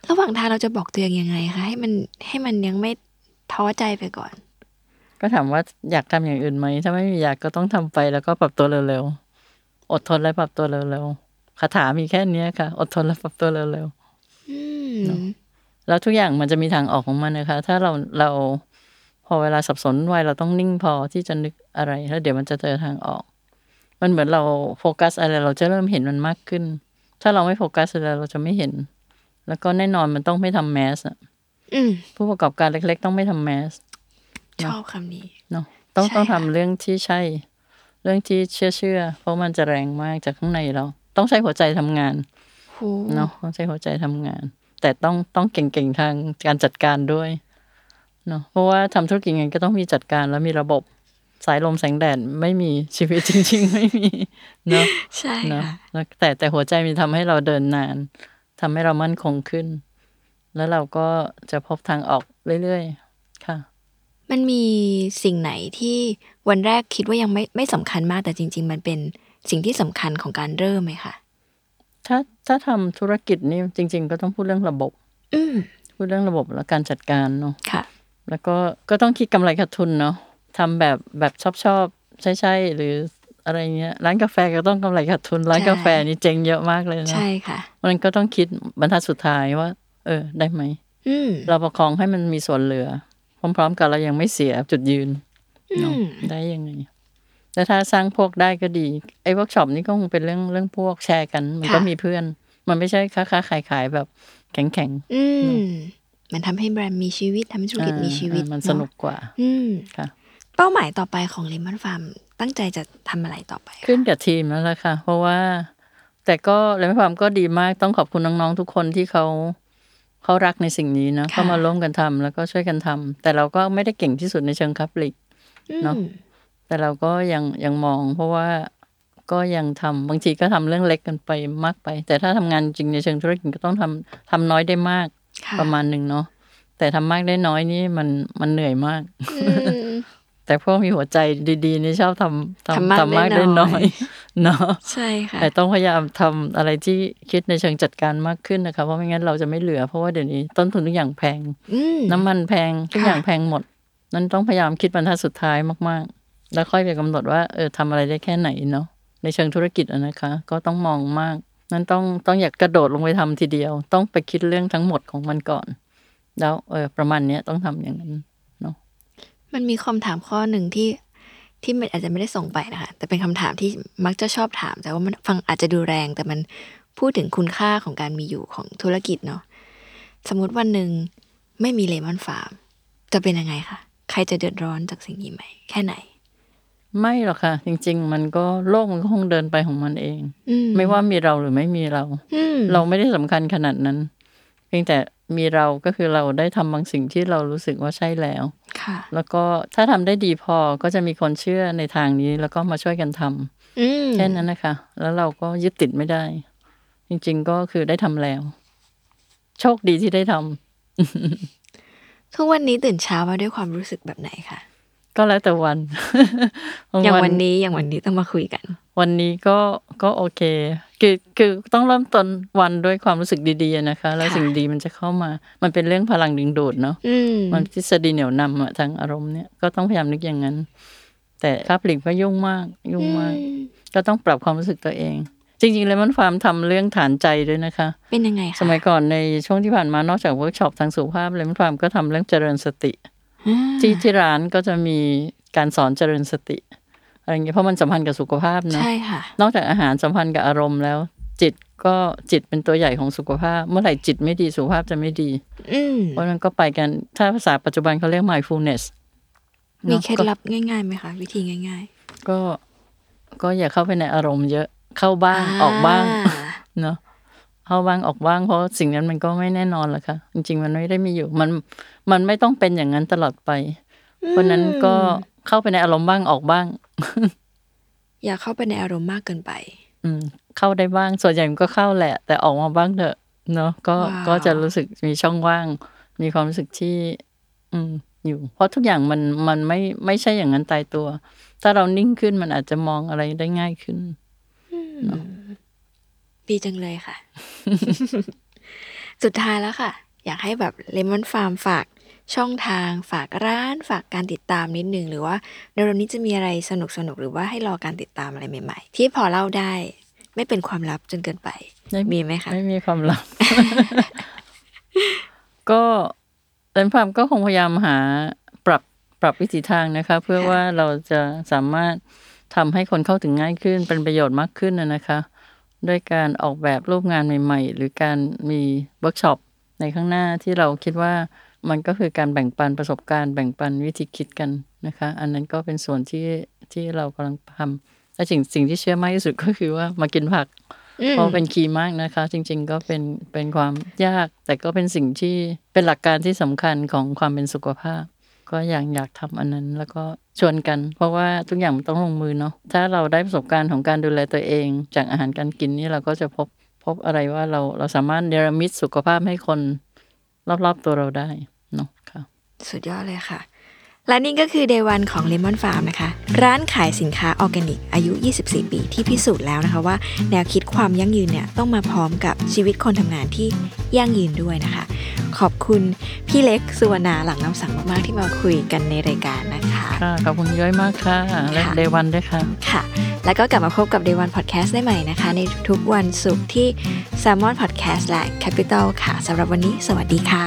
ระหว่างทางเราจะบอกตัวเองยังไงคะให้มันให้มันยังไม่ท้อใจไปก่อน ก็ถามว่าอยากทำอย่างอื่นไหมถ้าไม่มีอยากก็ต้องทำไปแล้วก็ปรับตัวเร็วอดทนและปรับตัวเร็วๆ คาถามีแค่เนี้ยค่ะ อดทนและปรับตัวเร็วอืมๆแล้วทุกอย่างมันจะมีทางออกของมันนะคะ ถ้าเราเราพอเวลาสับสนวุ่นวายเราต้องนิ่งพอที่จะนึกอะไร แล้วเดี๋ยวมันจะเจอทางออก มันเหมือนเราโฟกัสอะไรเราจะเริ่มเห็นมันมากขึ้น ถ้าเราไม่โฟกัสอะไรเราจะไม่เห็น แล้วก็แน่นอนมันต้องไม่ทำแมสอะอืมผู้ประกอบการเล็ก ๆ ต้องไม่ทำแมสชอบคำนี้เนาะต้องใช่ต้องค่ะทำเรื่องที่ใช่ เรื่องที่เชื่อเชื่อเพราะมันจะแรงมากจากข้างในเรา ต้องใช้หัวใจทำงานโหเนาะต้องใช้หัวใจทำงาน แต่ต้องต้องเก่งๆทางการจัดการด้วยเนาะเพราะว่าทำธุรกิจไงก็ต้องมีจัดการแล้วมีระบบสายลมแสงแดดไม่มีชีวิตจริง ๆ ไม่มีเนาะใช่เนาะค่ะแล้วแต่แต่หัวใจมีทำให้เราเดินนานทำให้เรามั่นคงขึ้น แล้วเราก็จะพบทางออกเรื่อยๆ ค่ะ มันมีสิ่งไหนที่วันแรกคิดว่ายังไม่ไม่สำคัญมากแต่จริง ๆ มันเป็น สิ่งที่สำคัญของการเริ่มไหมคะถ้าถ้าทำธุรกิจนี่จริง ๆ ก็ต้องพูดเรื่องระบบ อืมพูดเรื่องระบบและการจัดการเนาะค่ะ แล้วก็ก็ต้องคิดกำไรขาดทุนเนาะทำแบบแบบชอบชอบใช่ใช่ๆหรืออะไรเงี้ยร้านกาแฟก็ต้องกำไรขาดทุน ร้านใช่กาแฟนี่เจ๊งเยอะมากเลยนะใช่ค่ะมันก็ต้องคิดบรรทัดสุดท้ายว่า เออ ได้ไหมอืมเราประคองให้มันมีส่วนเหลือ พร้อม ๆ กันเรายังไม่เสียจุดยืนเนาะอืมได้ยังไง แต่ถ้าสร้างพวกได้ก็ดี ไอ้เวิร์กช็อปนี่ก็คงเป็นเรื่องเรื่องพวกแชร์กัน มันก็มีเพื่อน มันไม่ใช่ค้าค้าขายขายๆแบบแข็งแข็งๆอืมมันทำให้แบรนด์มีชีวิตทำให้ธุรกิจมีชีวิตอ่ามันเอะสนุกกว่า อืมค่ะ เป้าหมายต่อไปของ Lemon Farm ตั้งใจจะทำอะไรต่อไปคะขึ้นกับทีมแล้วล่ะค่ะ เพราะว่า แต่ก็เลยไม่ความก็ดีมากต้องขอบคุณน้องๆทุกคนที่เขาเขารักในสิ่งนี้นะเข้ามาร่วมกันทำแล้วก็ช่วยกันทำแต่เราก็ไม่ได้เก่งที่สุดในเชิงคับลิกเนอะอืม แต่เราก็ยังยังมอง เพราะว่าก็ยังทำบางทีก็ทำเรื่องเล็กกันไปมากไป แต่ถ้าทำงานจริงในเชิงธุรกิจก็ต้องทำทำน้อยได้มากค่ะประมาณหนึ่งเนาะแต่ทำมากได้น้อยนี่มันมันเหนื่อยมากอืมแต่พวกมีหัวใจดีๆนี่ชอบทำทำมากทำมากได้ได้น้น้ออยยเนาะใช่ค่ะแต่ต้องพยายามทำอะไรที่คิดในเชิงจัดการมากขึ้นนะคะเพราะไม่งั้นเราจะไม่เหลือ เพราะว่าเดี๋ยวนี้ต้นทุนทุกอย่างแพงอืมน้ำมันแพงทุกค่ะอย่างแพงหมด นั้นต้องพยายามคิดบรรทัดสุดท้ายมาก ๆ แล้วค่อยไปกำหนดว่าเออทำอะไรได้แค่ไหนเนาะในเชิงธุรกิจนะคะ ก็ต้องมองมาก นั้นต้องต้องอยากกระโดดลงไปทำทีเดียว ต้องไปคิดเรื่องทั้งหมดของมันก่อน แล้วเออประมาณเนี้ยต้องทำอย่างนั้นเนาะมันมีคำถามข้อหนึ่งที่ที่มันอาจจะไม่ได้ส่งไปนะคะแต่เป็นคำถามที่มักจะชอบถาม แต่ว่ามันฟังอาจจะดูแรง แต่มันพูดถึงคุณค่าของการมีอยู่ของธุรกิจเนาะสมมติวันหนึ่งไม่มีเลมอนฟาร์มจะเป็นยังไงคะใครจะเดือดร้อนจากสิ่งนี้ไหมแค่ไหน ไม่หรอกค่ะ จริง ๆ มันก็โลกมันก็คงเดินไปของมันเอง อืไม่ว่ามีเราหรือไม่มีเรา อืมเราไม่ได้สำคัญขนาดนั้น เพียงแต่มีเราก็คือเราได้ทำบางสิ่งที่เรารู้สึกว่าใช่แล้ว ค่ะ แล้วก็ถ้าทำได้ดีพอก็จะมีคนเชื่อในทางนี้ แล้วก็มาช่วยกันทำอืมแค่นั้นนะคะ แล้วเราก็ยึดติดไม่ได้ จริง ๆ ก็คือได้ทำแล้ว โชคดีที่ได้ทำ ทุกวันนี้ตื่นเช้ามาด้วยความรู้สึกแบบไหนคะ ก็แล้วแต่วันบอย่างวันนี้อย่างวันนี้ต้องมาคุยกัน วันนี้ก็ก็โอเค คือคือต้องเริ่มต้นวันด้วยความรู้สึกดีๆนะคะ แล้วค่ะสิ่งดีมันจะเข้ามา มันเป็นเรื่องพลังดึงดูดเนาะอืมมันทฤษฎีเหนี่ยวนำอะทางอารมณ์เนี่ยก็ต้องพยายามนึกอย่างนั้น แต่ความจริงก็ยุ่งมาก ยุ่งมาก ก็ต้องปรับความรู้สึกตัวเอง จริงๆ Lemon Farm ทำเรื่องฐานใจด้วยนะคะ เป็นยังไงคะสมัยก่อนในช่วงที่ผ่านมานอกจากเวิร์กช็อปทางสุขภาพ Lemon Farm ก็ทำเรื่องเจริญสติอ่า ที่ที่ร้านก็จะมีการสอนเจริญสติอะไรอย่างเงี้ยเพราะมันสัมพันธ์กับสุขภาพเนอะใช่ค่ะ นอกจากอาหารสัมพันธ์กับอารมณ์แล้ว จิตก็จิตเป็นตัวใหญ่ของสุขภาพ เมื่อไหร่จิตไม่ดีสุขภาพจะไม่ดีอืมเพราะฉะนั้นก็ไปกันถ้าภาษาปัจจุบันเขาเรียก mindfulness มีนอะเคล็ดก็ลับง่ายๆไหมคะวิธีง่ายก็ก็อย่าเข้าไปในอารมณ์เยอะเข้าบ้างๆออกบ้างอ่เนาะเข้าบ้างออกบ้างเพราะสิ่งนั้นมันก็ไม่แน่นอนหรอกค่ะจริง ๆ มันไม่ได้มีอยู่มัน มันไม่ต้องเป็นอย่างนั้นตลอดไป เพราะฉะนั้นก็เข้าไปในอารมณ์บ้างออกบ้าง อย่าเข้าไปในอารมณ์มากเกินไป อืม เข้าได้บ้างส่วนใหญ่มันก็เข้าแหละ แต่ออกมาบ้างเถอะเนาะก็ว้าวก็จะรู้สึกมีช่องว่าง มีความรู้สึกที่ อืม อยู่ เพราะทุกอย่างมันมันไม่ไม่ใช่อย่างนั้นตายตัว ถ้าเรานิ่งขึ้นมันอาจจะมองอะไรได้ง่ายขึ้นดีจังเลยค่ะ สุดท้ายแล้วค่ะ อยากให้แบบเลมอนฟาร์มฝาก ช่องทางฝากร้านฝากการติดตามนิดนึง หรือว่าในวันนี้จะมีอะไรสนุกสนุกๆหรือว่าให้รอการติดตามอะไรใหม่ ๆ ที่พอเล่าได้ ไม่เป็นความลับจนเกินไปมีไหมคะไม่มีความลับ ก็เป็นความก็คงพยายามหาปรับปรับวิถีทางนะคะ เพื่อค่ะว่าเราจะสามารถทำให้คนเข้าถึงง่ายขึ้นเป็นประโยชน์มากขึ้นนะนะคะด้วยการออกแบบรูปงานใหม่ ๆ หรือการมีเวิร์กช็อปในข้างหน้าที่เราคิดว่า มันก็คือการแบ่งปันประสบการณ์แบ่งปันวิธีคิดกันนะคะ อันนั้นก็เป็นส่วนที่ที่เรากำลังทำและสิ่งสิ่งที่เชื่อมากที่สุดก็คือว่ามากินผักอืมเพราะเป็น key มากนะคะ จริง ๆ ก็เป็นเป็นความยาก แต่ก็เป็นสิ่งที่เป็นหลักการที่สำคัญของความเป็นสุขภาพ ก็อยากอยากทำอันนั้นแล้วก็ชวนกัน เพราะว่าทุกอย่างมันต้องลงมือเนาะถ้าเราได้ประสบการณ์ของการดูแลตัวเอง จากอาหารการกินนี่เราก็จะพบพบอะไรว่าเราเราสามารถเนรมิตสุขภาพให้คน รอบๆตัวเราได้เนาะค่ะ สุดยอดเลยค่ะ และนี่ก็คือ Day One ของ Lemon Farm นะคะ ร้านขายสินค้าออร์แกนิก อายุ 24 ปีที่พิสูจน์แล้วนะคะว่า แนวคิดความยั่งยืนเนี่ยต้องมาพร้อมกับชีวิตคนทำงานที่ยั่งยืนด้วยนะคะ ขอบคุณพี่เล็กสุวรรณาหลั่งน้ำสังข์มาก ๆ ที่มาคุยกันในรายการนะคะค่ะขอบคุณย้อยมากค่ะและค่ะเดวันด้วยค่ะค่ะ แล้วก็กลับมาพบกับ Day One Podcast ได้ใหม่นะคะ ในทุกๆวันศุกร์ที่ Salmon Podcast และ Capital ค่ะสำหรับวันนี้ สวัสดีค่ะ